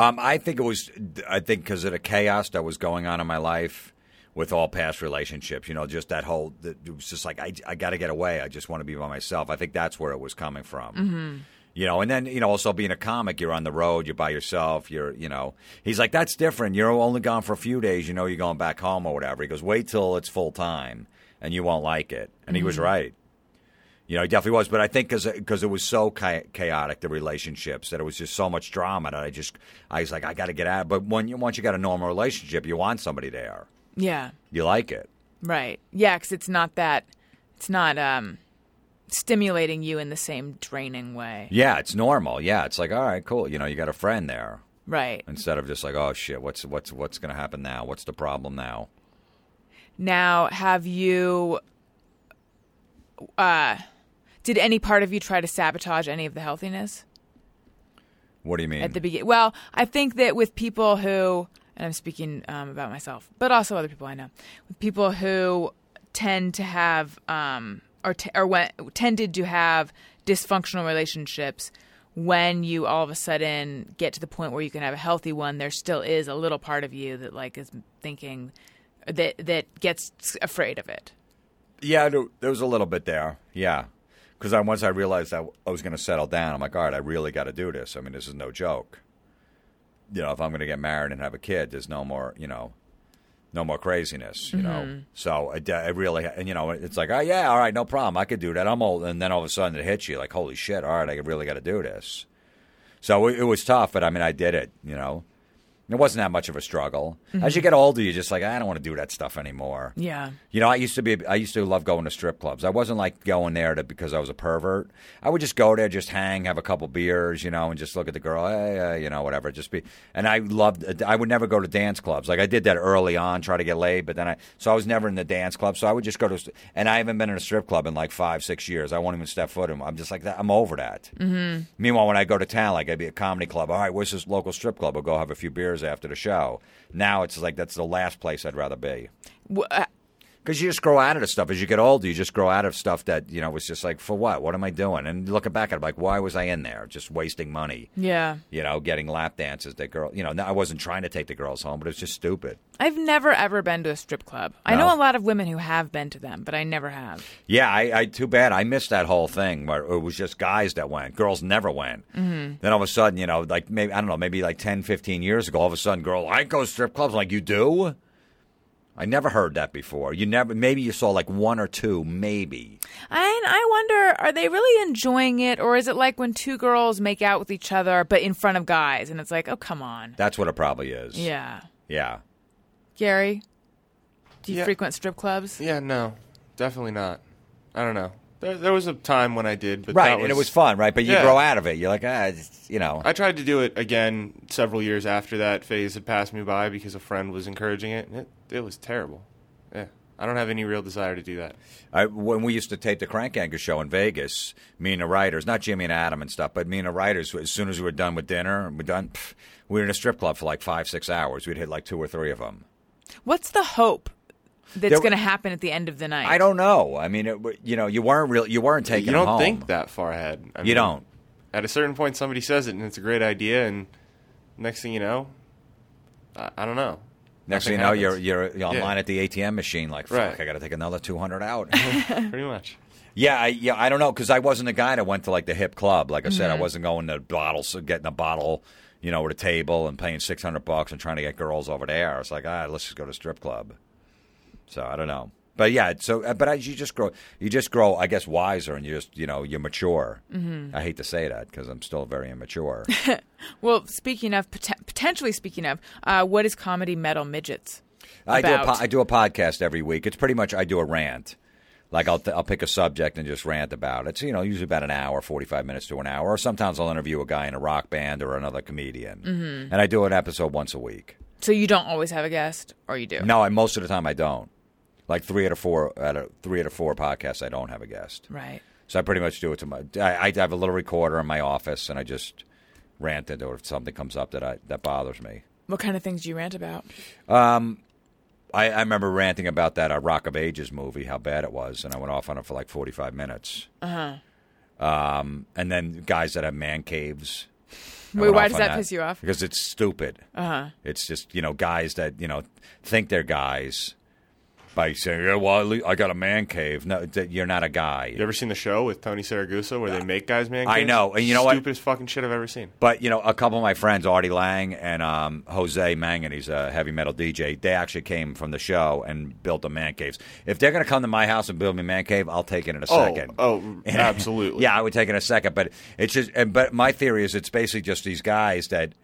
Um, I think it was. I think because of the chaos that was going on in my life with all past relationships, you know, just that whole. It was just like I, I got to get away. I just want to be by myself. I think that's where it was coming from. You know, and then you know, also being a comic, you're on the road, you're by yourself. You're, you know, he's like, that's different. You're only gone for a few days. You know, you're going back home or whatever. He goes, wait till it's full time, and you won't like it. And he was right. You know, he definitely was. But I think because it was so chaotic, the relationships, that it was just so much drama that I just, I was like, I got to get out. But when you, once you got a normal relationship, you want somebody there. Yeah. You like it. Right. Yeah, because it's not that. It's not um, stimulating you in the same draining way. Yeah, it's normal. Yeah, it's like, all right, cool. You know, you got a friend there Right. instead of just like, oh shit, what's what's what's going to happen now? What's the problem now? Now, have you? Uh, did any part of you try to sabotage any of the healthiness What do you mean? at the beginning? Well, I think that with people who, and I'm speaking um, about myself, but also other people I know, with people who tend to have um, or t- or when, tended to have dysfunctional relationships. When you all of a sudden get to the point where you can have a healthy one, there still is a little part of you that like is thinking that that gets afraid of it. Yeah, there, there was a little bit there. Yeah, because I, once I realized that I was going to settle down, I'm like, all right, I really got to do this. I mean, this is no joke. You know, if I'm going to get married and have a kid, there's no more, you know, no more craziness. You know, mm-hmm. so I, I really, and you know, it's like, oh yeah, all right, no problem, I could do that. I'm old, and then all of a sudden it hits you like, holy shit, all right, I really got to do this. So it, it was tough, but I mean, I did it. You know, it wasn't that much of a struggle. As you get older, you're just like, I don't want to do that stuff anymore. Yeah. You know, I used to be. I used to love going to strip clubs. I wasn't like going there to, because I was a pervert. I would just go there, just hang, have a couple beers, you know, and just look at the girl, hey, uh, you know, whatever. Just be. And I loved. I would never go to dance clubs. Like I did that early on, try to get laid, but then I. So I was never in the dance club. So I would just go to. And I haven't been in a strip club in like five, six years. I won't even step foot in. I'm just like. I'm over that. Mm-hmm. Meanwhile, when I go to town, like I'd be a comedy club. All right, where's this local strip club? We'll go have a few beers after the show. Now it's like that's the last place I'd rather be. Wh- uh, Because you just grow out of the stuff. As you get older, you just grow out of stuff that, you know, was just like, for what? What am I doing? And looking back at it, like, why was I in there? Just wasting money. yeah. You know, getting lap dances. That girl, you know, I wasn't trying to take the girls home, but it was just stupid. I've never ever been to a strip club. I know a lot of women who have been to them, but I never have. Yeah, I, I too bad. I missed that whole thing where it was just guys that went. Girls never went. Mm-hmm. Then all of a sudden, you know, like maybe, I don't know, maybe like 10, 15 years ago, all of a sudden, girl, I go to strip clubs. Like, you do? I never heard that before. You never, maybe you saw like one or two, maybe. I I wonder, are they really enjoying it, or is it like when two girls make out with each other but in front of guys, and it's like, oh come on, That's what it probably is. yeah. Yeah. Gary, do you Yeah. frequent strip clubs? Yeah, no, definitely not. I don't know. There, there was a time when I did, but Right, that and it was fun, right? But you Yeah. grow out of it. You're like, ah, you know. I tried to do it again several years after that phase had passed me by because a friend was encouraging it. and It, it was terrible. Yeah, I don't have any real desire to do that. I, when we used to tape the Crank Yankers show in Vegas, me and the writers, not Jimmy and Adam and stuff, but me and the writers, as soon as we were done with dinner, we done, pff, we were in a strip club for like five, six hours. We'd hit like two or three of them. What's the hope that's going to happen at the end of the night? I don't know. I mean, it, you know, you weren't real. You weren't taking you don't home. think that far ahead. I You mean, don't. At a certain point, somebody says it, and it's a great idea, and next thing you know, I, I don't know. Next thing you Nothing know, you're, you're you're Yeah. online at the ATM machine, like, fuck, Right. I got to take another two hundred out. Pretty much. Yeah, I, yeah, I don't know because I wasn't a guy that went to like the hip club. Like I said, I wasn't going to bottles, getting a bottle, you know, at a table and paying six hundred bucks and trying to get girls over there. It's like, ah, let's just go to strip club. So I don't know, but yeah, so uh, but as you just grow, you just grow, I guess, wiser and you just, you know, you mature. Mm-hmm. I hate to say that because I'm still very immature. Well, speaking of poten- potentially speaking of, uh, what is comedy metal midgets? I do a po- I do a podcast every week. It's pretty much I do a rant. Like I'll I'll pick a subject and just rant about it. It's you know usually about an hour, forty five minutes to an hour. Or sometimes I'll interview a guy in a rock band or another comedian, mm-hmm. and I do an episode once a week. So you don't always have a guest, or you do? No, I most of the time I don't. Like three out of four out of three out of four podcasts, I don't have a guest. Right. So I pretty much do it to my. I, I have a little recorder in my office, and I just rant into it if something comes up that I that bothers me. What kind of things do you rant about? Um, I, I remember ranting about that uh, Rock of Ages movie, how bad it was, and I went off on it for like forty five minutes. Uh huh. Um, and then guys that have man caves. I Wait, why does on that piss you off? Because it's stupid. Uh huh. It's just you know guys that you know think they're guys, by saying, "Yeah, well, I got a man cave." No, you're not a guy. You ever seen the show with Tony Siragusa where they make guys man? Caves? I know, and you know what? Stupidest fucking shit I've ever seen. But you know, a couple of my friends, Artie Lange and um, Jose Mangin, he's a heavy metal DJ. They actually came from the show and built the man caves. If they're going to come to my house and build me a man cave, I'll take it in a Oh, second. oh, absolutely. yeah, I would take it in a second. But it's just, and, but my theory is it's basically just these guys that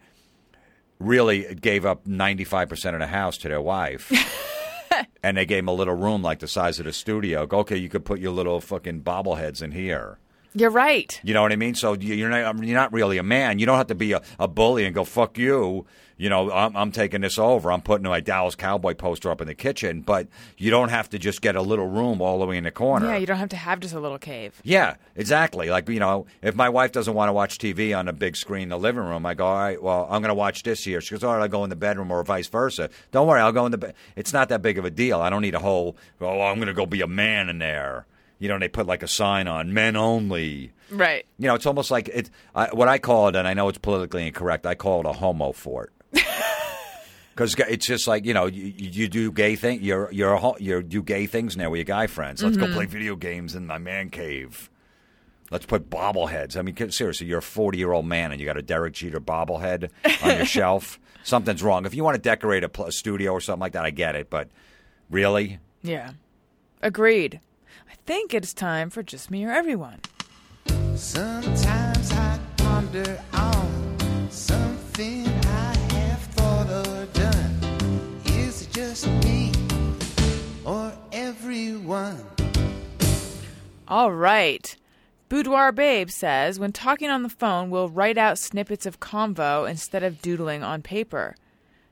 really gave up ninety five percent of the house to their wife. And they gave him a little room like the size of the studio. Go, okay, you could put your little fucking bobbleheads in here. You're right. You know what I mean? So you- you're not you're not really a man. You don't have to be a, a bully and go fuck you. You know, I'm, I'm taking this over. I'm putting my Dallas Cowboy poster up in the kitchen, but you don't have to just get a little room all the way in the corner. Yeah, you don't have to have just a little cave. Yeah, exactly. Like you know, if my wife doesn't want to watch TV on a big screen in the living room, I go, all right, well, I'm going to watch this here. She goes, all right, I'll go in the bedroom, or vice versa. Don't worry, I'll go in the. Be- it's not that big of a deal. I don't need a whole. Oh, I'm going to go be a man in there. You know, they put like a sign on men only. Right. You know, it's almost like it's I, what I call it, and I know it's politically incorrect. I call it a homo fort. Because it's just like you know, you, you do gay thing. You're you're a, ho- you do gay things now with your guy friends. Let's go mm-hmm. play video games in my man cave. Let's put bobbleheads. I mean, seriously, you're a 40 year old man and you got a Derek Jeter bobblehead on your shelf. Something's wrong. If you want to decorate a, pl- a studio or something like that, I get it. But really, Yeah. Agreed. I think it's time for just me or everyone. Sometimes I ponder on everyone? All right. Boudoir Babe says when talking on the phone, we'll write out snippets of convo instead of doodling on paper.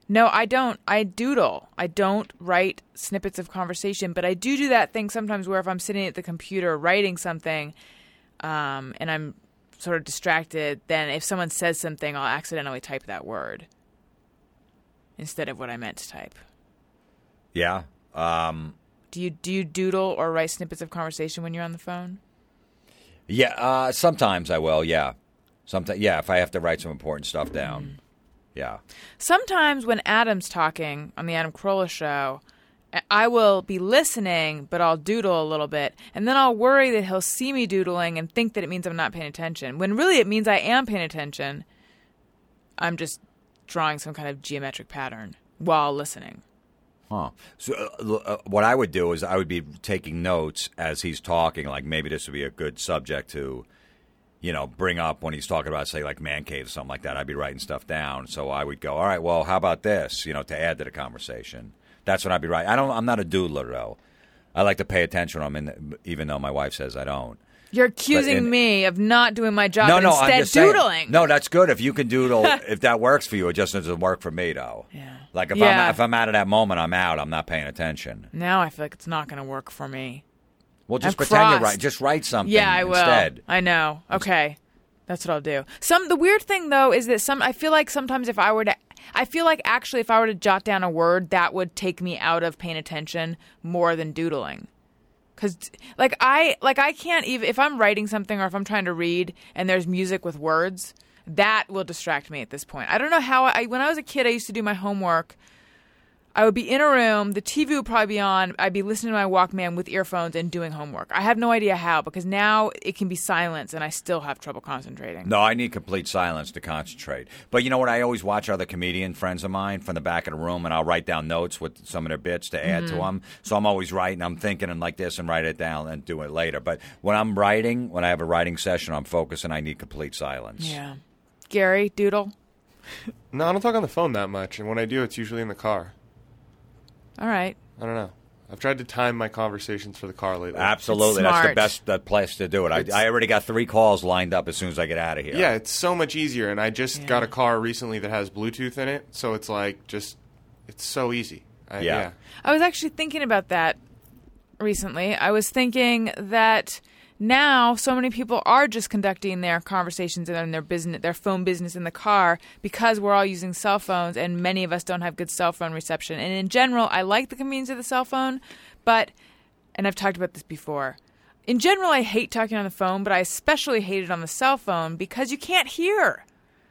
No, I don't. I doodle. I don't write snippets of conversation, but I do do that thing sometimes where if I'm sitting at the computer writing something um, and I'm sort of distracted, then if someone says something, I'll accidentally type that word instead of what I meant to type. yeah. Um, Do you do you doodle or write snippets of conversation when you're on the phone? yeah. Uh, sometimes I will. Yeah. Sometimes. Yeah. If I have to write some important stuff down. Yeah. Sometimes when Adam's talking on the Adam Carolla show, I will be listening, but I'll doodle a little bit, and then I'll worry that he'll see me doodling and think that it means I'm not paying attention. When really it means I am paying attention. I'm just drawing some kind of geometric pattern while listening. Huh. So, uh, uh, what I would do is I would be taking notes as he's talking. Like maybe this would be a good subject to, you know, bring up when he's talking about, say, like man cave or something like that. I'd be writing stuff down. So I would go, all right, well, how about this? You know, to add to the conversation. That's what I'd be writing. I don't. I'm not a doodler though. I like to pay attention I'm in, even though my wife says I don't. You're accusing in- me of not doing my job no, no, instead I'm just saying. doodling. No, that's good if you can doodle. if that works for you, it just doesn't work for me though. Yeah. Like if Yeah. I'm if I'm out of that moment, I'm out. I'm not paying attention. Now I feel like it's not going to work for me. Well, just I'm pretend you crossed. write. Just write something. Yeah, I will. instead. I know. Okay. That's what I'll do. Some the weird thing though is that some I feel like sometimes if I were to I feel like actually if I were to jot down a word that would take me out of paying attention more than doodling. Cuz like I like I can't even if I'm writing something or if I'm trying to read and there's music with words, that will distract me at this point. I don't know how I when I was a kid I used to do my homework I would be in a room, the TV would probably be on, I'd be listening to my Walkman with earphones and doing homework. I have no idea how because now it can be silence and I still have trouble concentrating. No, I need complete silence to concentrate. But you know what? I always watch other comedian friends of mine from the back of the room, and I'll write down notes with some of their bits to add Mm-hmm. to them. So I'm always writing. I'm thinking and like this, and write it down and do it later. But when I'm writing, when I have a writing session, I'm focused and I need complete silence. Yeah. Gary, doodle. No, I don't talk on the phone that much, and when I do, it's usually in the car. All right. I don't know. I've tried to time my conversations for the car lately. Absolutely, that's the best that place to do it. I, I already got three calls lined up as soon as I get out of here. Yeah, it's so much easier, and I just Yeah. got a car recently that has Bluetooth in it, so it's like just, it's so easy. I, Yeah. yeah. I was actually thinking about that recently. I was thinking that now so many people are just conducting their conversations and their business, their phone business in the car because we're all using cell phones, and many of us don't have good cell phone reception. And in general, I like the convenience of the cell phone, but and I've talked about this before. In general, I hate talking on the phone, but I especially hate it on the cell phone because you can't hear.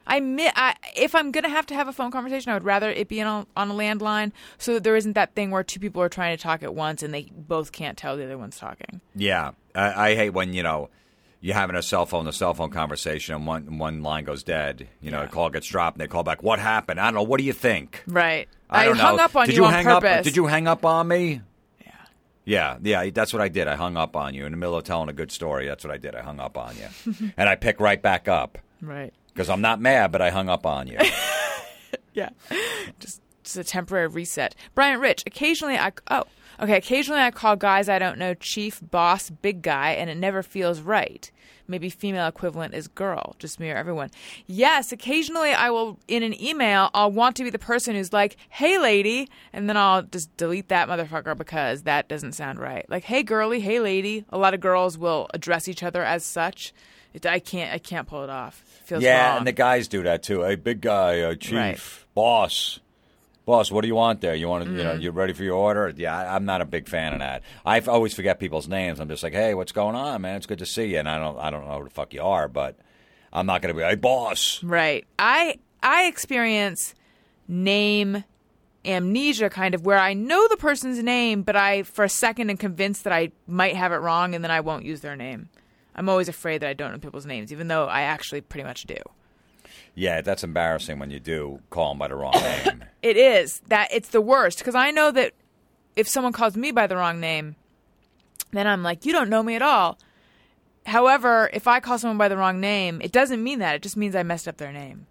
I, mi- I if I'm gonna have to have a phone conversation, I would rather it be on a, on a landline, so that there isn't that thing where two people are trying to talk at once and they both can't tell the other one's talking. Yeah, I, I hate when you know you're having a cell phone, a cell phone conversation, and one one line goes dead. You know, Yeah. the call gets dropped, and they call back. What happened? I don't know. What do you think? Right. I, don't hung know. up on did you, on hang purpose. Up, did you hang up on me? Yeah. Yeah, yeah, that's what I did. I hung up on you in the middle of telling a good story. That's what I did. I hung up on you, and I pick right back up Right. Because I'm not mad, but I hung up on you. Yeah. Just just a temporary reset. Brian Rich, occasionally I oh, okay, occasionally I call guys I don't know chief, boss, big guy and it never feels right. Maybe female equivalent is girl. Just me or everyone. Yes, occasionally I will in an email I'll want to be the person who's like, "Hey lady," and then I'll just delete that motherfucker because that doesn't sound right. Like, "Hey girly, hey lady." A lot of girls will address each other as such. I can't I can't pull it off. Feels yeah, wrong. and the guys do that too. Hey, big guy, uh, chief, Right. boss, boss. What do you want there? You want to, you Mm-hmm. know, you ready for your order? Yeah, I, I'm not a big fan of that. I always forget people's names. I'm just like, hey, what's going on, man? It's good to see you. And I don't, I don't know who the fuck you are, but I'm not going to be, hey, boss. Right. I I experience name amnesia kind of where I know the person's name, but I for a second am convinced that I might have it wrong and then I won't use their name. I'm always afraid that I don't know people's names, even though I actually pretty much do. Yeah, that's embarrassing when you do call them by the wrong name. It is that it's the worst because I know that if someone calls me by the wrong name, then I'm like, you don't know me at all. However, if I call someone by the wrong name, it doesn't mean that. It just means I messed up their name.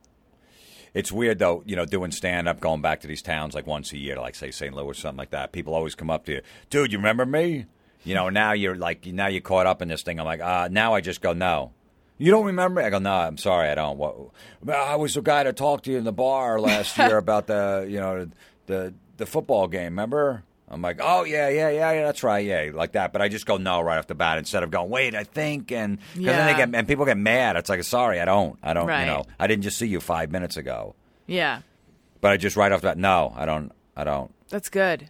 It's weird though, you know, doing stand up, going back to these towns like once a year, like say St. Louis or something like that. People always come up to you, dude. You remember me? You know, now you're like, now you're caught up in this thing. I'm like, uh, now I just go, no. You don't remember? I go, no, I'm sorry, I don't. What? I was the guy that talked to you in the bar last year about the, you know, the the football game. Remember? I'm like, oh yeah, yeah, yeah, yeah, that's right, yeah, like that. But I just go no right off the bat instead of going, wait, I think, and because then they get and people get mad. It's like, sorry, I don't, I don't, Right. you know, I didn't just see you five minutes ago. Yeah, But I just right off the bat, no, I don't, I don't. that's good.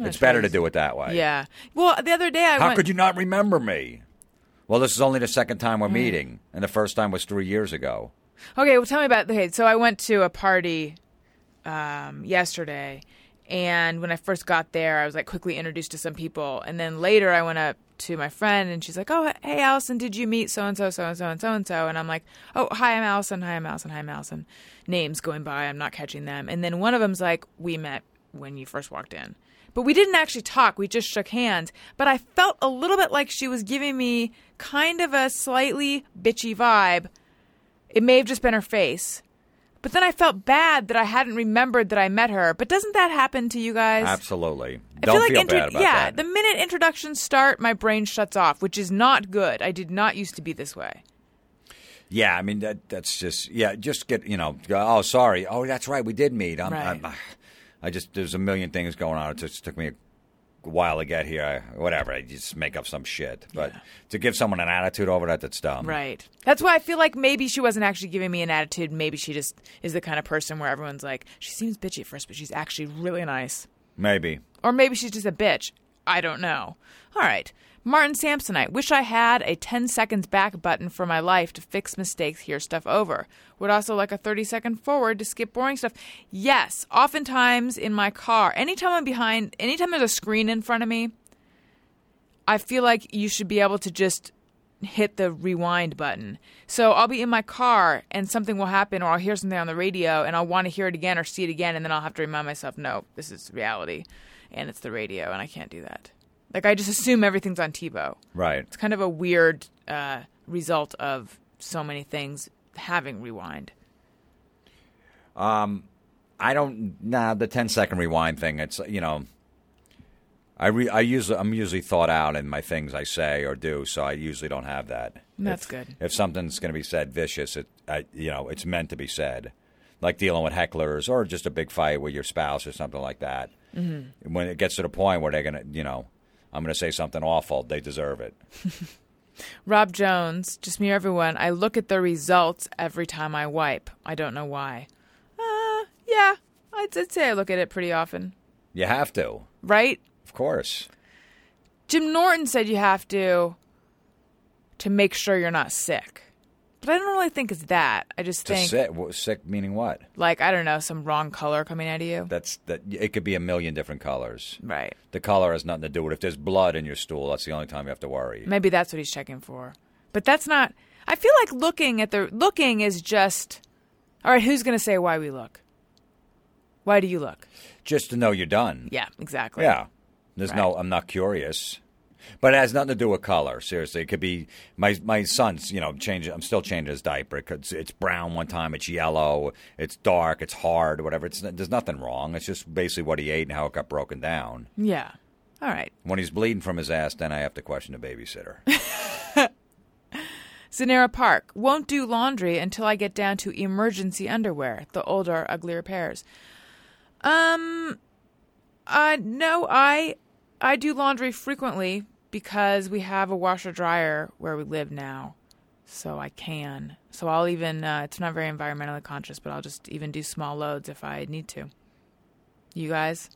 It's better to do it that way. Yeah. Well, the other day I How went. could you not remember me? Well, this is only the second time we're meeting, and the first time was three years ago. Okay, well, tell me about. Okay, so I went to a party um, yesterday, and when I first got there, I was like quickly introduced to some people, and then later I went up to my friend, and she's like, "Oh, hey, Alison, did you meet so and so, so and so, and so and so?" And I'm like, "Oh, hi, I'm Alison. Hi, I'm Alison. Hi, I'm Alison." Names going by, I'm not catching them, and then one of them's like, "We met when you first walked in." But we didn't actually talk. We just shook hands. But I felt a little bit like she was giving me kind of a slightly bitchy vibe it may have just been her face. But then I felt bad that I hadn't remembered that I met her. But doesn't that happen to you guys? Absolutely. I Don't feel like feel intro- bad about yeah, that. the minute introductions start, my brain shuts off, which is not good. I did not used to be this way. yeah, I mean that. That's just yeah. Just get you know. Oh, sorry. Oh, that's right. We did meet. I'm, Right. I'm, I just there's a million things going on. It just took me a while to get here. I, whatever. I just make up some shit. But to give someone an attitude over that, that's dumb. Right. That's why I feel like maybe she wasn't actually giving me an attitude. Maybe she just is the kind of person where everyone's like, she seems bitchy at first, but she's actually really nice. Maybe. Or maybe she's just a bitch. I don't know. All right. Martin Samsonite. Wish I had a 10 seconds back button for my life to fix mistakes, hear stuff over. Would also like a 30 second forward to skip boring stuff. Yes. Oftentimes in my car, anytime I'm behind, anytime there's a screen in front of me, I feel like you should be able to just hit the rewind button. So I'll be in my car and something will happen or I'll hear something on the radio and I'll want to hear it again or see it again and then I'll have to remind myself, no, this is reality and it's the radio and I can't do that. Like I just assume everything's on TiVo. Right. It's kind of a weird uh, result of so many things having rewind. Um, I don't. Nah, the 10 second rewind thing. It's you know. I re, I usually I'm usually thought out in my things I say or do, so I usually don't have that. That's If- good. If something's going to be said vicious, it I, you know it's meant to be said, like dealing with hecklers or just a big fight with your spouse or something like that. Mm-hmm. When it gets to the point where they're going to, you know, I'm going to say something awful, they deserve it. Rob Jones, just me or everyone, I look at the results every time I wipe. I don't know why. Uh, yeah, I'd, I'd say I look at it pretty often. You have to, Right? of course. Jim Norton said you have to to make sure you're not sick. But I don't really think it's that. I just think sick, wh- sick meaning what? like I don't know, some wrong color coming out of you. That's that. It could be a million different colors. right. The color has nothing to do with it. If there's blood in your stool, that's the only time you have to worry. Maybe that's what he's checking for. But that's not I feel like looking at the looking is just All right, who's going to say why we look? Why do you look? Just to know you're done. Yeah, exactly. Yeah. There's no. I'm not curious. But it has nothing to do with color. Seriously, it could be my my son's. You know, changing. I'm still changing his diaper. It's, it's brown one time. It's yellow. It's dark. It's hard. Whatever. It's there's nothing wrong. It's just basically what he ate and how it got broken down. Yeah. All right. When he's bleeding from his ass, then I have to question the babysitter. Zanera Park won't do laundry until I get down to emergency underwear. The older, uglier pairs. Um, uh, no, I, I do laundry frequently because we have a washer dryer where we live now, so I can. So I'll even. Uh, it's not very environmentally conscious, but I'll just even do small loads if I need to. You guys,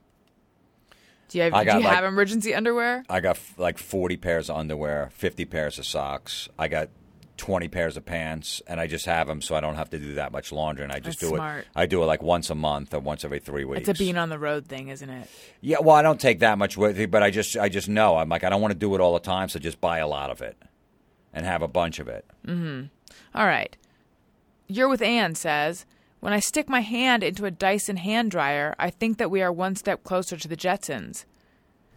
do you have, I do you like- have emergency underwear? I got f- like 40 pairs of underwear, 50 pairs of socks. I got 20 pairs of pants, and I just have them so I don't have to do that much laundry. And I just That's do smart. it. I do it like once a month or once every three weeks. It's a being on the road thing, isn't it? Yeah, well, I don't take that much with me, but I just I just know I'm like I don't want to do it all the time, so just buy a lot of it and have a bunch of it. Mhm. All right. You're with Anne says, When I stick my hand into a Dyson hand dryer, I think that we are one step closer to the Jetsons.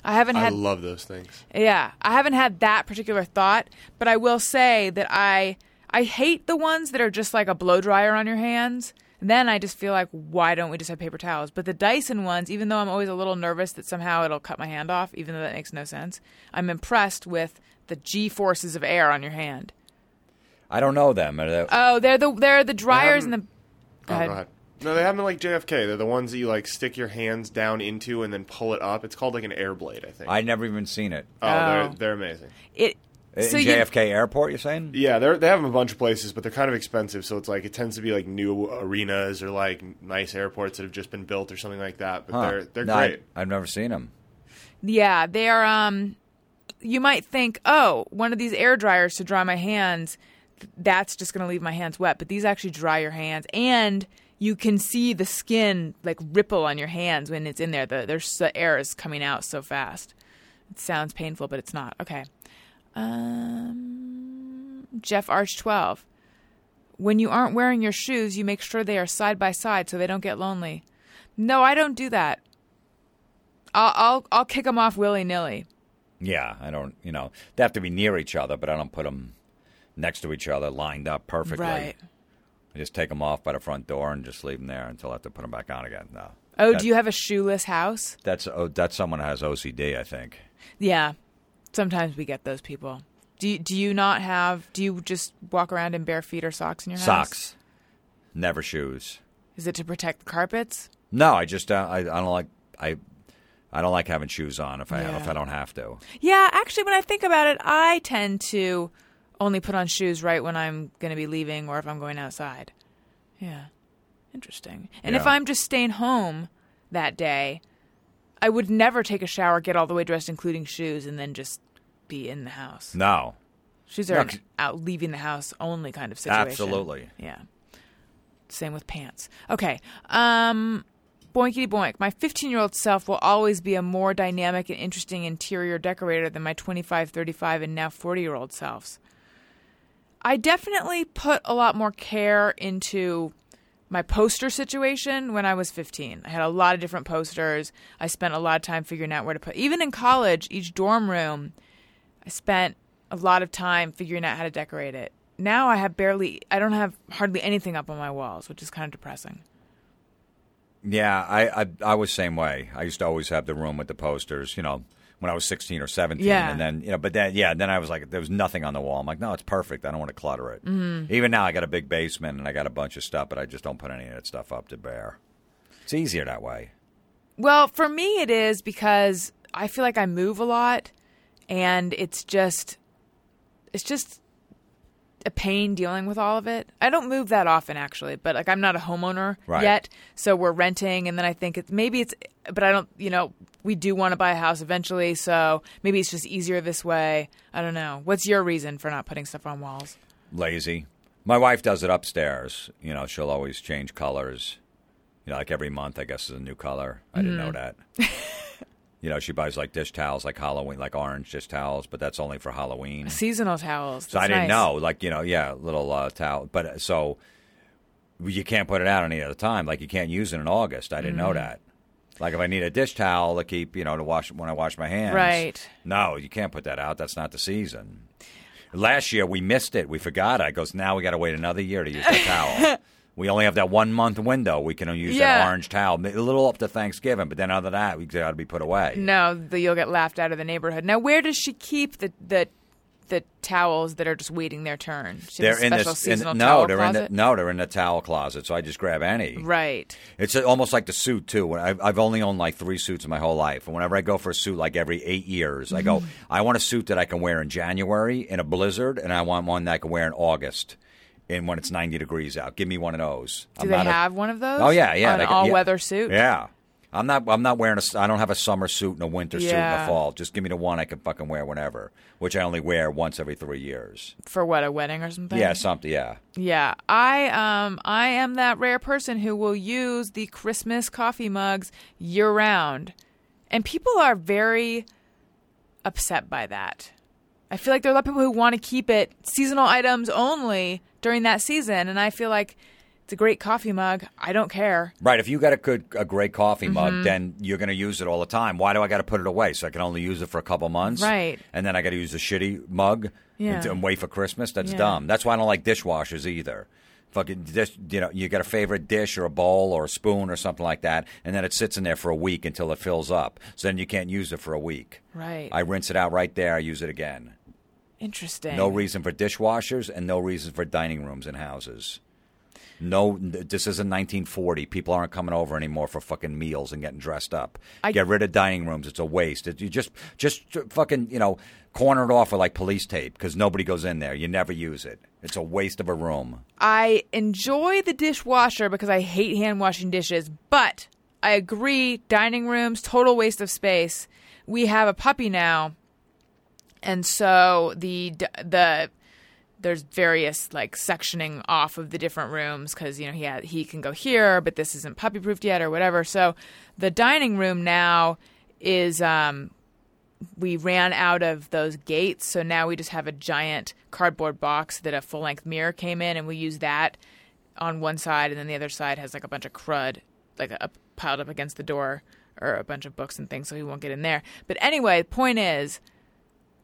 I haven't had. I love those things. yeah, I haven't had that particular thought, but I will say that I I hate the ones that are just like a blow dryer on your hands. Then I just feel like why don't we just have paper towels? But the Dyson ones, even though I'm always a little nervous that somehow it'll cut my hand off, even though that makes no sense, I'm impressed with the G forces of air on your hand. I don't know them. Are they- Oh, they're the they're the dryers and the. Oh, go Oh, ahead. go ahead. No, they have them like JFK. They're the ones that you like stick your hands down into and then pull it up. It's called like an air blade, I think. I never even seen it. oh, they're Oh. they're amazing. It. In So you, JFK Airport, you're saying? Yeah, they they have them a bunch of places, but they're kind of expensive. So it's like it tends to be like new arenas or like nice airports that have just been built or something like that. But Huh. they're they're No, I- great. I've never seen them. yeah, they are. Um, you might think, oh, one of these air dryers to dry my hands. th- That's just going to leave my hands wet, but these actually dry your hands, and you can see the skin like ripple on your hands when it's in there. The there's the air is coming out so fast. It sounds painful, but it's not. Okay. Um, Jeff Arch twelve. When you aren't wearing your shoes, you make sure they are side by side so they don't get lonely. No, I don't do that. I'll I'll, I'll kick them off willy nilly. Yeah, I don't. You know, they have to be near each other, but I don't put them next to each other, lined up perfectly. Right. I just take them off by the front door and just leave them there until I have to put them back on again. No. Oh, That- do you have a shoeless house? That's oh, that's someone who has OCD, I think. Yeah. Sometimes we get those people. Do you, do you not have? Do you just walk around in bare feet or socks in your house? Socks, never shoes. Is it to protect the carpets? No, I just uh, I I don't like I I don't like having shoes on if I Yeah. if I don't have to. Yeah, actually, when I think about it, I tend to only put on shoes right when I'm going to be leaving or if I'm going outside. Yeah. Interesting. And if I'm just staying home that day, I would never take a shower, get all the way dressed, including shoes, and then just be in the house. No, Shoes are 'cause- out leaving the house only kind of situation. Absolutely. Yeah. Same with pants. Okay. Um boinkity boink. My 15-year-old self will always be a more dynamic and interesting interior decorator than my 25, 35 and now 40-year-old selves. I definitely put a lot more care into my poster situation when I was 15. I had a lot of different posters. I spent a lot of time figuring out where to put. Even in college, each dorm room, I spent a lot of time figuring out how to decorate it. Now I have barely, I don't have hardly anything up on my walls, which is kind of depressing. yeah, I, I I was same way. I used to always have the room with the posters. You know, when I was sixteen or seventeen, Yeah. and then you know, but then yeah, then I was like, there was nothing on the wall. I'm like, no, it's perfect. I don't want to clutter it. Mm-hmm. Even now, I got a big basement and I got a bunch of stuff, but I just don't put any of that stuff up to bear. It's easier that way. Well, for me, it is because I feel like I move a lot, and it's just, it's just a pain dealing with all of it. I don't move that often, actually, but like I'm not a homeowner Right. yet, so we're renting, and then I think it's maybe it's, but I don't, you know, we do want to buy a house eventually, so maybe it's just easier this way. I don't know. What's your reason for not putting stuff on walls? Lazy. My wife does it upstairs. You know, she'll always change colors. You know, like every month, I guess is a new color. I didn't know that. you know, she buys like dish towels, like Halloween, like orange dish towels, but that's only for Halloween. Seasonal towels. So I didn't nice. know, like you know, yeah, little uh, towel. But uh, so you can't put it out any other time. Like you can't use it in August. I didn't Mm-hmm. know that. Like if I need a dish towel to keep, you know, to wash when I wash my hands. Right. No, you can't put that out. That's not the season. Last year we missed it. We forgot. I goes now we got to wait another year to use that towel. We only have that one month window. We can use that orange towel. A little up to Thanksgiving, but then other than that, we got to be put away. No, the, you'll get laughed out of the neighborhood. Now, where does she keep the the the towels that are just waiting their turn? They're in special this. in- no, towel they're closet? in the no, they're in the towel closet. So I just grab any. Right. It's almost like the suit too. When I've, I've only owned like three suits in my whole life, and whenever I go for a suit, like every eight years, I Mm-hmm. go. I want a suit that I can wear in January in a blizzard, and I want one that I can wear in August, and when it's ninety degrees out. Give me one of those. Do I'm they not a- have one of those? Oh yeah, yeah. An all yeah. weather suit. Yeah. I'm not. I'm not wearing a. I don't have a summer suit and a winter suit in Yeah. the fall. Just give me the one I can fucking wear whenever, which I only wear once every three years. For what a wedding or something. Yeah, something. Yeah. Yeah, I um I am that rare person who will use the Christmas coffee mugs year round. And people are very upset by that. I feel like there are a lot of people who want to keep it seasonal items only during that season and I feel like it's a great coffee mug. I don't care. Right. If you got a good, a great coffee Mm-hmm. mug, then you're going to use it all the time. Why do I got to put it away? So I can only use it for a couple months, Right. And then I got to use a shitty mug Yeah. and, and wait for Christmas. That's Yeah. dumb. That's why I don't like dishwashers either. Fucking dish, you know, you got a favorite dish or a bowl or a spoon or something like that, and then it sits in there for a week until it fills up. So then you can't use it for a week. Right. I rinse it out right there. I use it again. Interesting. No reason for dishwashers and no reason for dining rooms and houses. No, this isn't 1940. People aren't coming over anymore for fucking meals and getting dressed up. I- Get rid of dining rooms. It's a waste. It, you just, just fucking, you know, corner it off with like police tape because nobody goes in there. You never use it. It's a waste of a room. I enjoy the dishwasher because I hate hand washing dishes, but I agree dining rooms total waste of space. We have a puppy now, and so the the there's various like sectioning off of the different rooms because you know he had, he can go here, but this isn't puppy proofed yet or whatever. So the dining room now is um, we ran out of those gates, so now we just have a giant cardboard box that a full length mirror came in, and we use that on one side, and then the other side has like a bunch of crud, like up, piled up against the door, or a bunch of books and things, so he won't get in there. But anyway, the point is,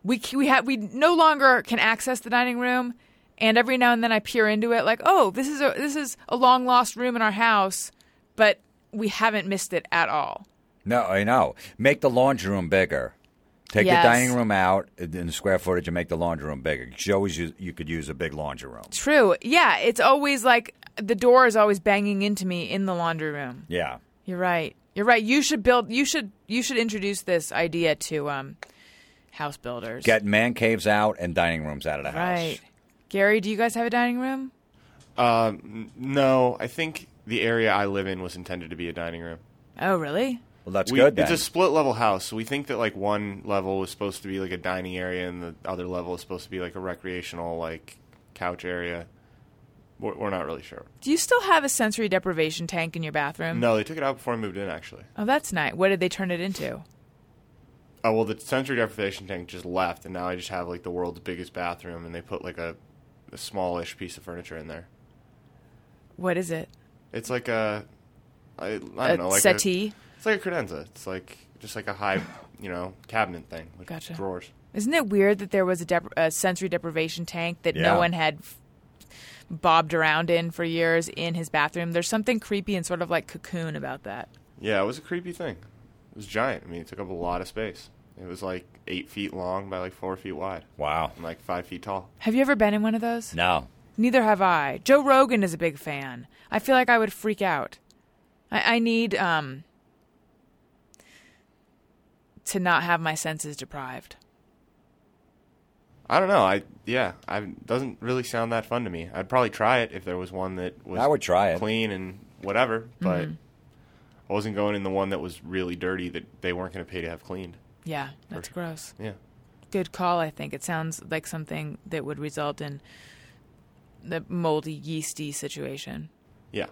we we have we no longer can access the dining room, and every now and then I peer into it, like, oh, this is a this is a long lost room in our house, but we haven't missed it at all. No, I know. Make the laundry room bigger. Take Yes. the dining room out in square footage and make the laundry room bigger. You always use, you could use a big laundry room. True. Yeah, it's always like the door is always banging into me in the laundry room. Yeah. You're right. You're right. You should build. You should. You should introduce this idea to um, house builders. Get man caves out and dining rooms out of the house. right. Gary, do you guys have a dining room? Um, no, I think the area I live in was intended to be a dining room. Oh, really? Well, that's We- good then. It's a split level house, so we think that like one level is supposed to be like a dining area, and the other level is supposed to be like a recreational like couch area. We're, we're not really sure. Do you still have a sensory deprivation tank in your bathroom? No, they took it out before I moved in. Actually, Oh, that's nice. What did they turn it into? Oh well, the sensory deprivation tank just left, and now I just have like the world's biggest bathroom, and they put like a, a smallish piece of furniture in there. What is it? It's like a, I, I don't a know, like settee. A, it's like a credenza. It's like just like a high, you know, cabinet thing with Gotcha. drawers. Isn't it weird that there was a, dep- a sensory deprivation tank that Yeah. no one had f- bobbed around in for years in his bathroom? There's something creepy and sort of like cocoon about that. Yeah, it was a creepy thing. It was giant. I mean, it took up a lot of space. It was like eight feet long by like four feet wide wow. and like five feet tall. Have you ever been in one of those? No. Neither have I. Joe Rogan is a big fan. I feel like I would freak out. I, I need um to not have my senses deprived. I don't know. I yeah, I doesn't really sound that fun to me. I'd probably try it if there was one that was I would try it. clean and whatever, but Mm-hmm. I wasn't going in the one that was really dirty that they weren't going to pay to have cleaned. Yeah, that's gross. Yeah. Good call, I think. It sounds like something that would result in the moldy, yeasty situation. Yeah.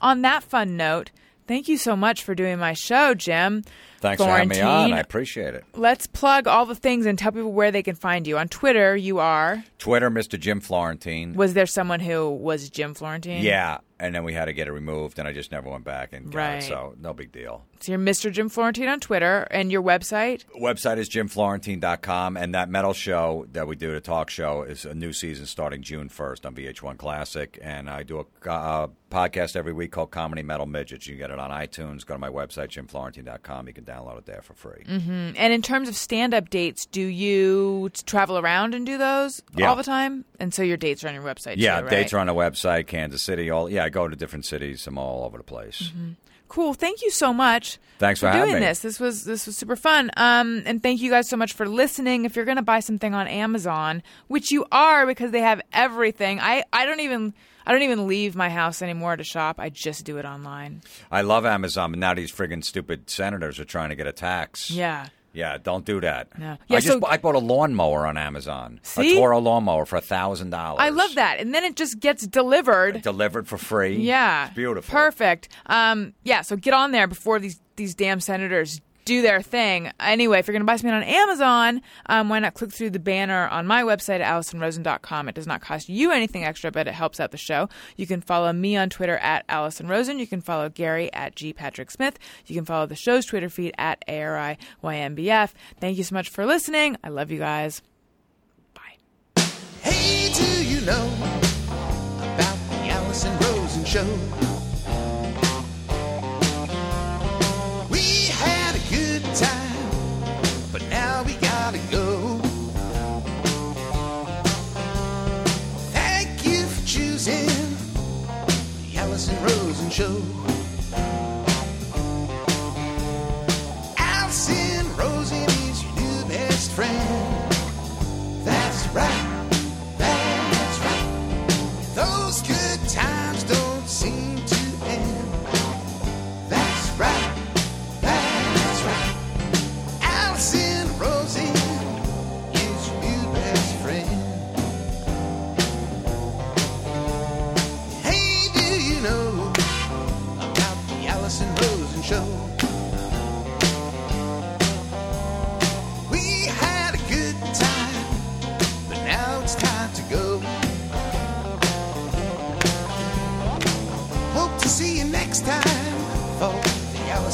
On that fun note, thank you so much for doing my show, Jim. Thanks for having me on. I appreciate it. Let's plug all the things and tell people where they can find you. On Twitter, you are. Twitter, Mr. Jim Florentine. Was there someone who was Jim Florentine? Yeah, and then we had to get it removed, and I just never went back and got Right. it, so no big deal. So you're Mr. Jim Florentine on Twitter, and your website. Website is jimflorentine.com, and that metal show that we do, the talk show, is a new season starting June 1st on VH1 Classic, and I do a uh, podcast every week called Comedy Metal Midgets. You can get it on iTunes. Go to my website, jimflorentine.com. You can download it there for free. And in terms of stand-up dates, do you travel around and do those Yeah. all the time? And so your dates are on your website. Yeah, too, right? dates are on the website, Kansas City. All Yeah, go to different cities. I'm all over the place. Cool. Thank you so much. Thanks for doing having me. this. This was this was super fun. Um, and thank you guys so much for listening. If you're gonna buy something on Amazon, which you are because they have everything, I I don't even I don't even leave my house anymore to shop. I just do it online. I love Amazon, but now these friggin' stupid senators are trying to get a tax. Yeah. Yeah, don't do that. No. Yeah, I just so- I bought a lawnmower on Amazon. See? A Toro lawnmower for a thousand dollars. I love that. And then it just gets delivered. Delivered for free. Yeah. It's beautiful. Perfect. Um, yeah, so get on there before these these damn senators do their thing. Anyway, if you're going to buy something on Amazon, um, why not click through the banner on my website at AlisonRosen.com. It does not cost you anything extra, but it helps out the show. You can follow me on Twitter at Alison Rosen. You can follow Gary at G. Patrick Smith. You can follow the show's Twitter feed at ARIYMBF. Thank you so much for listening. I love you guys. Bye. Hey, do you know about the Alison Rosen show? Show.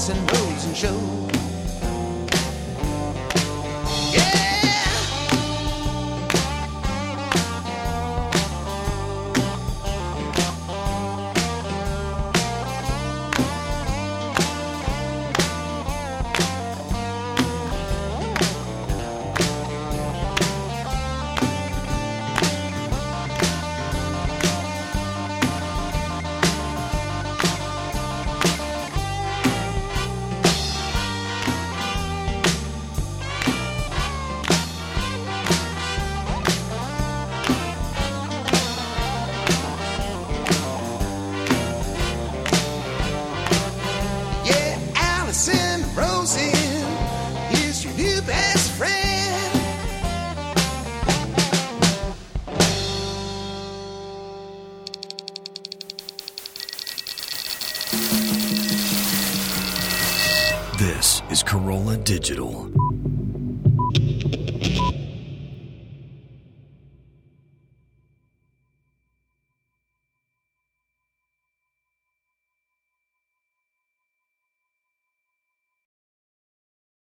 The Alison and Show.